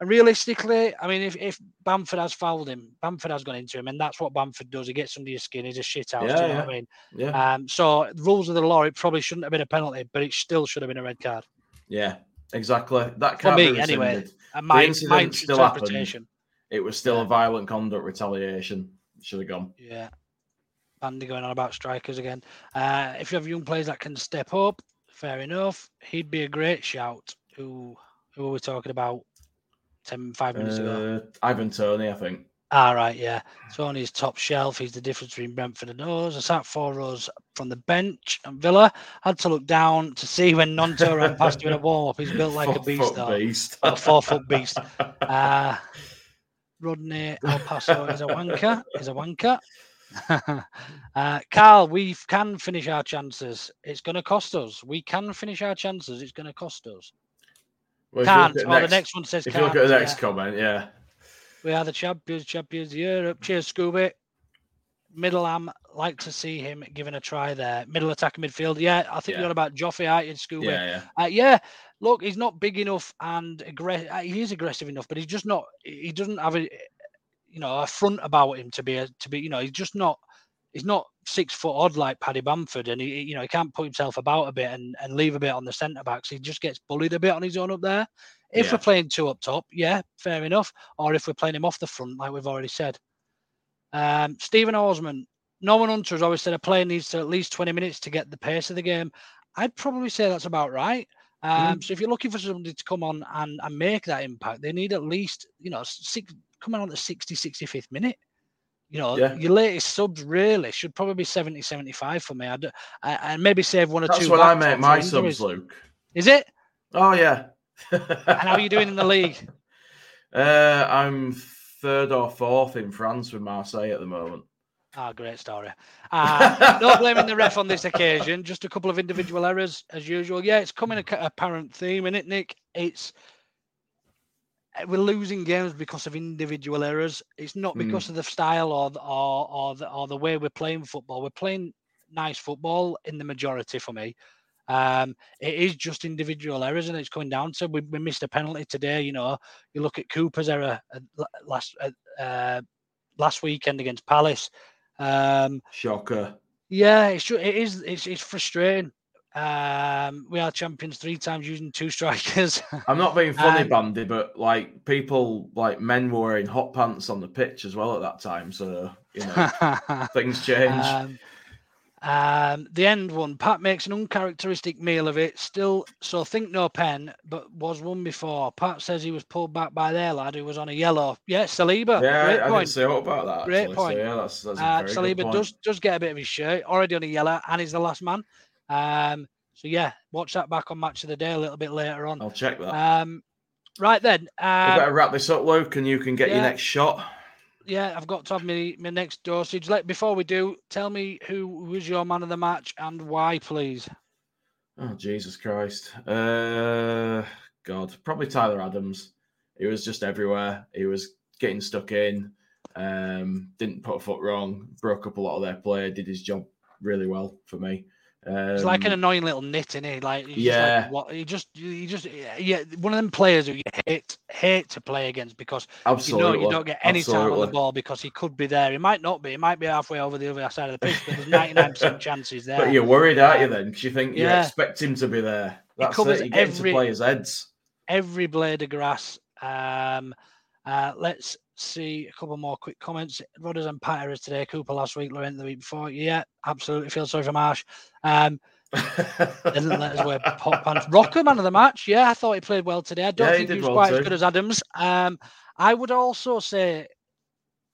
and realistically, I mean, if, if Bamford has fouled him, Bamford has gone into him, and that's what Bamford does. He gets under your skin. He's a shit house. do Yeah, you know yeah. I mean? Yeah, Um, so rules of the law, it probably shouldn't have been a penalty, but it still should have been a red card. yeah, exactly. That For can't me, be anyway. And my, incident my still happened. It was still Yeah. a violent conduct retaliation. Should have gone. Yeah. Andy going on about strikers again. Uh, if you have young players that can step up, fair enough. He'd be a great shout. Who who were we talking about 10, five minutes ago? Uh, Ivan Toney, I think. All right, yeah. So on his top shelf, he's the difference between Brentford and us. I sat four rows from the bench, and Villa had to look down to see when Gnonto ran past him in a [LAUGHS] warm up. He's built like a beast, though. beast. a four foot beast. [LAUGHS] Uh, Rodney El Paso is a wanker. Is a wanker. [LAUGHS] uh, Carl, we can finish our chances. It's going to cost us. We can finish our chances. It's going to cost us. Well, Can't. at Oh, the next one says If can't. you look at the next yeah. comment, yeah, We are the champions, champions of Europe. Cheers, Scooby. Middle am like to see him given a try there. Middle attack midfield. Yeah, I think Yeah. you're on about Joffrey, aren't you, Scooby? yeah, yeah. Uh, yeah, look, he's not big enough and aggressive. He is aggressive enough, but he's just not. He doesn't have a, you know, a front about him to be a, to be. You know, he's just not. He's not six foot odd like Paddy Bamford, and he, you know, he can't put himself about a bit and, and leave a bit on the centre backs. He just gets bullied a bit on his own up there. If Yeah. we're playing two up top, yeah, fair enough. Or if we're playing him off the front, like we've already said. Um, Stephen Osman, Norman Hunter has always said a player needs to at least 20 minutes to get the pace of the game. I'd probably say that's about right. Um, So if you're looking for somebody to come on and, and make that impact, they need at least, you know, six, coming on the 60, 65th minute. You know, Yeah. your latest subs really should probably be 70, 75 for me. I'd, uh, and maybe save one or That's two. when I make my subs, Luke. Is it? Oh yeah. And how are you doing in the league? [LAUGHS] Uh, I'm third or fourth in France with Marseille at the moment. Ah, great story. Uh, not blaming the ref on this occasion, just a couple of individual errors as usual. Yeah, it's coming a apparent theme, is it, Nick? It's we're losing games because of individual errors. It's not Mm. because of the style or the, or or the, or the way we're playing football. We're playing nice football in the majority for me. Um, it is just individual errors, and it's coming down to we, we missed a penalty today. You know, you look at Cooper's error last uh, last weekend against Palace. Um, Shocker. Yeah, it's it is it's, it's frustrating. Um, we are champions three times using two strikers. [LAUGHS] I'm not being funny, um, Bandy, but like people, like men were wearing hot pants on the pitch as well at that time. So you know, [LAUGHS] things change. Um, um, the end one, Pat makes an uncharacteristic meal of it. Still, so think no pen, but was one before. Pat says he was pulled back by their lad who was on a yellow. Yeah, Saliba. Yeah, great I, point. didn't say what about that. Great actually. point. So, yeah, that's, that's uh, Saliba does does get a bit of his shirt already on a yellow, and he's the last man. Um, so yeah, watch that back on match of the day a little bit later on. I'll check that. Um, right then, um, we better wrap this up, Luke, and you can get yeah. your next shot yeah, I've got to have my, my next dosage. Let before we do, tell me who was your man of the match and why, please. Oh Jesus Christ! Uh, God, probably Tyler Adams. He was just everywhere. He was getting stuck in. Um, didn't put a foot wrong. Broke up a lot of their play. Did his job really well for me. Um, it's like an annoying little nit, in it? Like yeah, like, what you just you just yeah, one of them players who you hate hate to play against because Absolutely. you know you don't get any Absolutely. time on the ball because he could be there. He might not be. He might be halfway over the other side of the pitch, but there's ninety nine percent [LAUGHS] chances there. But you're worried, aren't you? Then because you think yeah. you expect him to be there. That's it. Covers it. You get every, players' heads. Every blade of grass. Um, uh, let's see a couple more quick comments. Rodders and Patterers today. Cooper last week, Laurent the week before. Yeah, absolutely. Feel sorry for Marsch. Um, [LAUGHS] didn't let us wear pop pants. Roca, man of the match. Yeah, I thought he played well today. I don't Yeah, think he, did was well quite too. as good as Adams. Um, I would also say,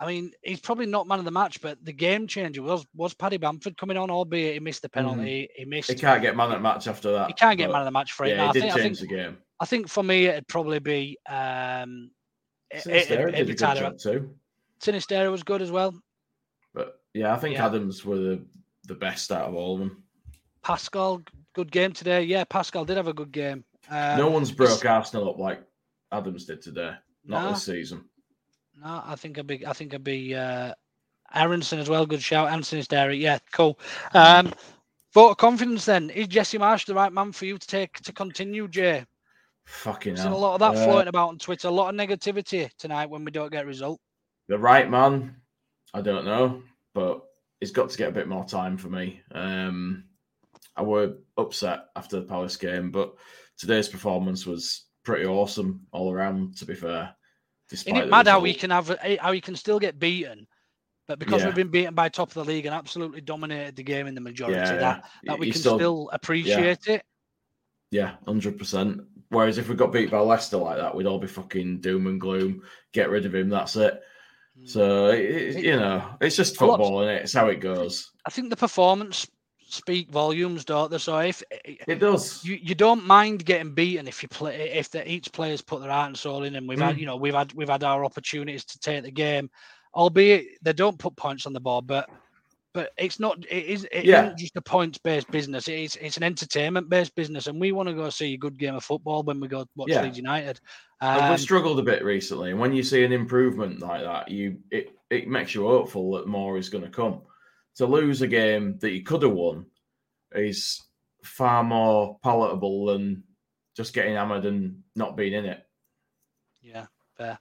I mean, he's probably not man of the match, but the game changer was was Paddy Bamford coming on, albeit he missed the penalty. He missed. He can't get man of the match after that. He can't get man of the match for it. Yeah, he I did think, I change think, the game. I think for me it'd probably be um, it, Sinisterra it'd, did a good job too. Sinisterra was good as well. But yeah, I think Yeah. Adams were the, the best out of all of them. Pascal, good game today. Yeah, Pascal did have a good game. Um, no one's broke Arsenal up like Adams did today. Not No. this season. No, I think I'd be. I think I'd be uh, Aaronson as well. Good shout. And Sinisterra. Yeah, cool. Um, vote of confidence. Then is Jesse Marsch the right man for you to take to continue, Jay? Fucking Seen a lot of that Uh, floating about on Twitter. A lot of negativity tonight when we don't get a result. The right man, I don't know, but he's got to get a bit more time for me. Um, I were upset after the Palace game, but today's performance was pretty awesome all around. To be fair, despite Isn't it mad how we can have how you can still get beaten, but because Yeah. we've been beaten by top of the league and absolutely dominated the game in the majority, Yeah, that that we can still- still, appreciate it. Yeah, hundred percent. Whereas if we got beat by Leicester like that, we'd all be fucking doom and gloom. Get rid of him. That's it. So it, it- you know, it's just Hmm. Lot- football, and it? it's how it goes. I think the performance speak volumes, don't they? So if eh, It does. you, you don't mind getting beaten if you play if the, each player's put their heart and soul in, and we've had Mm. you know we've had we've had our opportunities to take the game, albeit they don't put points on the board, but but it's not it is it Yeah. not just a points based business. It's it's an entertainment based business, and we want to go see a good game of football when we go watch Yeah. Leeds United. And Um, we've struggled a bit recently, and when you see an improvement like that, you it it makes you hopeful that more is going to come. To lose a game that you could have won is far more palatable than just getting hammered and not being in it. Yeah, fair,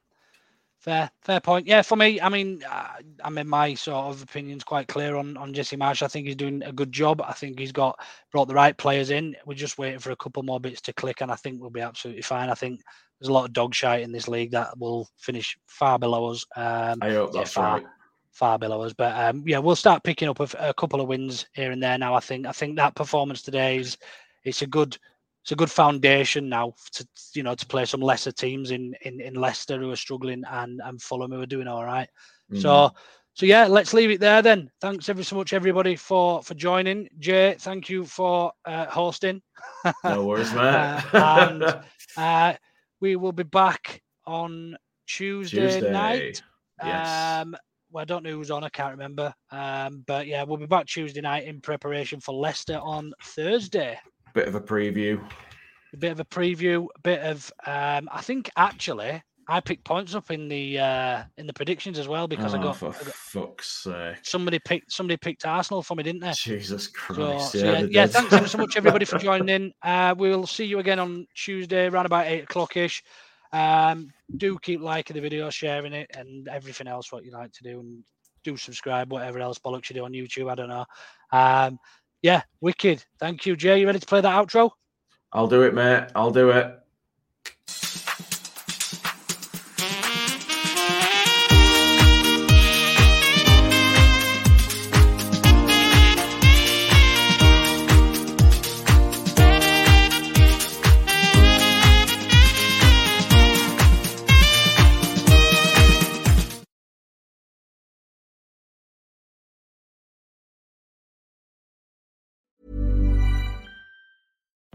fair, fair point. Yeah, for me, I mean, uh, I mean, my sort of opinion's quite clear on on Jesse Marsch. I think he's doing a good job. I think he's got brought the right players in. We're just waiting for a couple more bits to click, and I think we'll be absolutely fine. I think there's a lot of dog shite in this league that will finish far below us. Um, I hope that's far, right. far below us. But um, yeah, we'll start picking up a, a couple of wins here and there now. I think I think that performance today is it's a good it's a good foundation now to you know to play some lesser teams in in, in Leicester who are struggling and and Fulham who are doing all right. Mm. So so yeah, let's leave it there then. Thanks ever so much everybody for for joining. Jay, thank you for uh, hosting. no [LAUGHS] worries, man. Uh, and [LAUGHS] uh, we will be back on Tuesday, Tuesday. night. Yes. Um, well, I don't know who's on. I can't remember. Um, but yeah, we'll be back Tuesday night in preparation for Leicester on Thursday. Bit of a preview. A bit of a preview, a bit of. Um, I think actually, I picked points up in the uh, in the predictions as well because oh, I got, for I got fuck's sake. somebody picked somebody picked Arsenal for me, didn't they? Jesus Christ. so yeah, yeah, they yeah thanks ever so much [LAUGHS] everybody for joining in. Uh, we'll see you again on Tuesday around about eight o'clock ish. Um, do keep liking the video, sharing it, and everything else what you like to do, and do subscribe, whatever else bollocks you do on YouTube. I don't know. Um, yeah, wicked. Thank you, Jay. You ready to play that outro? I'll do it, mate. I'll do it.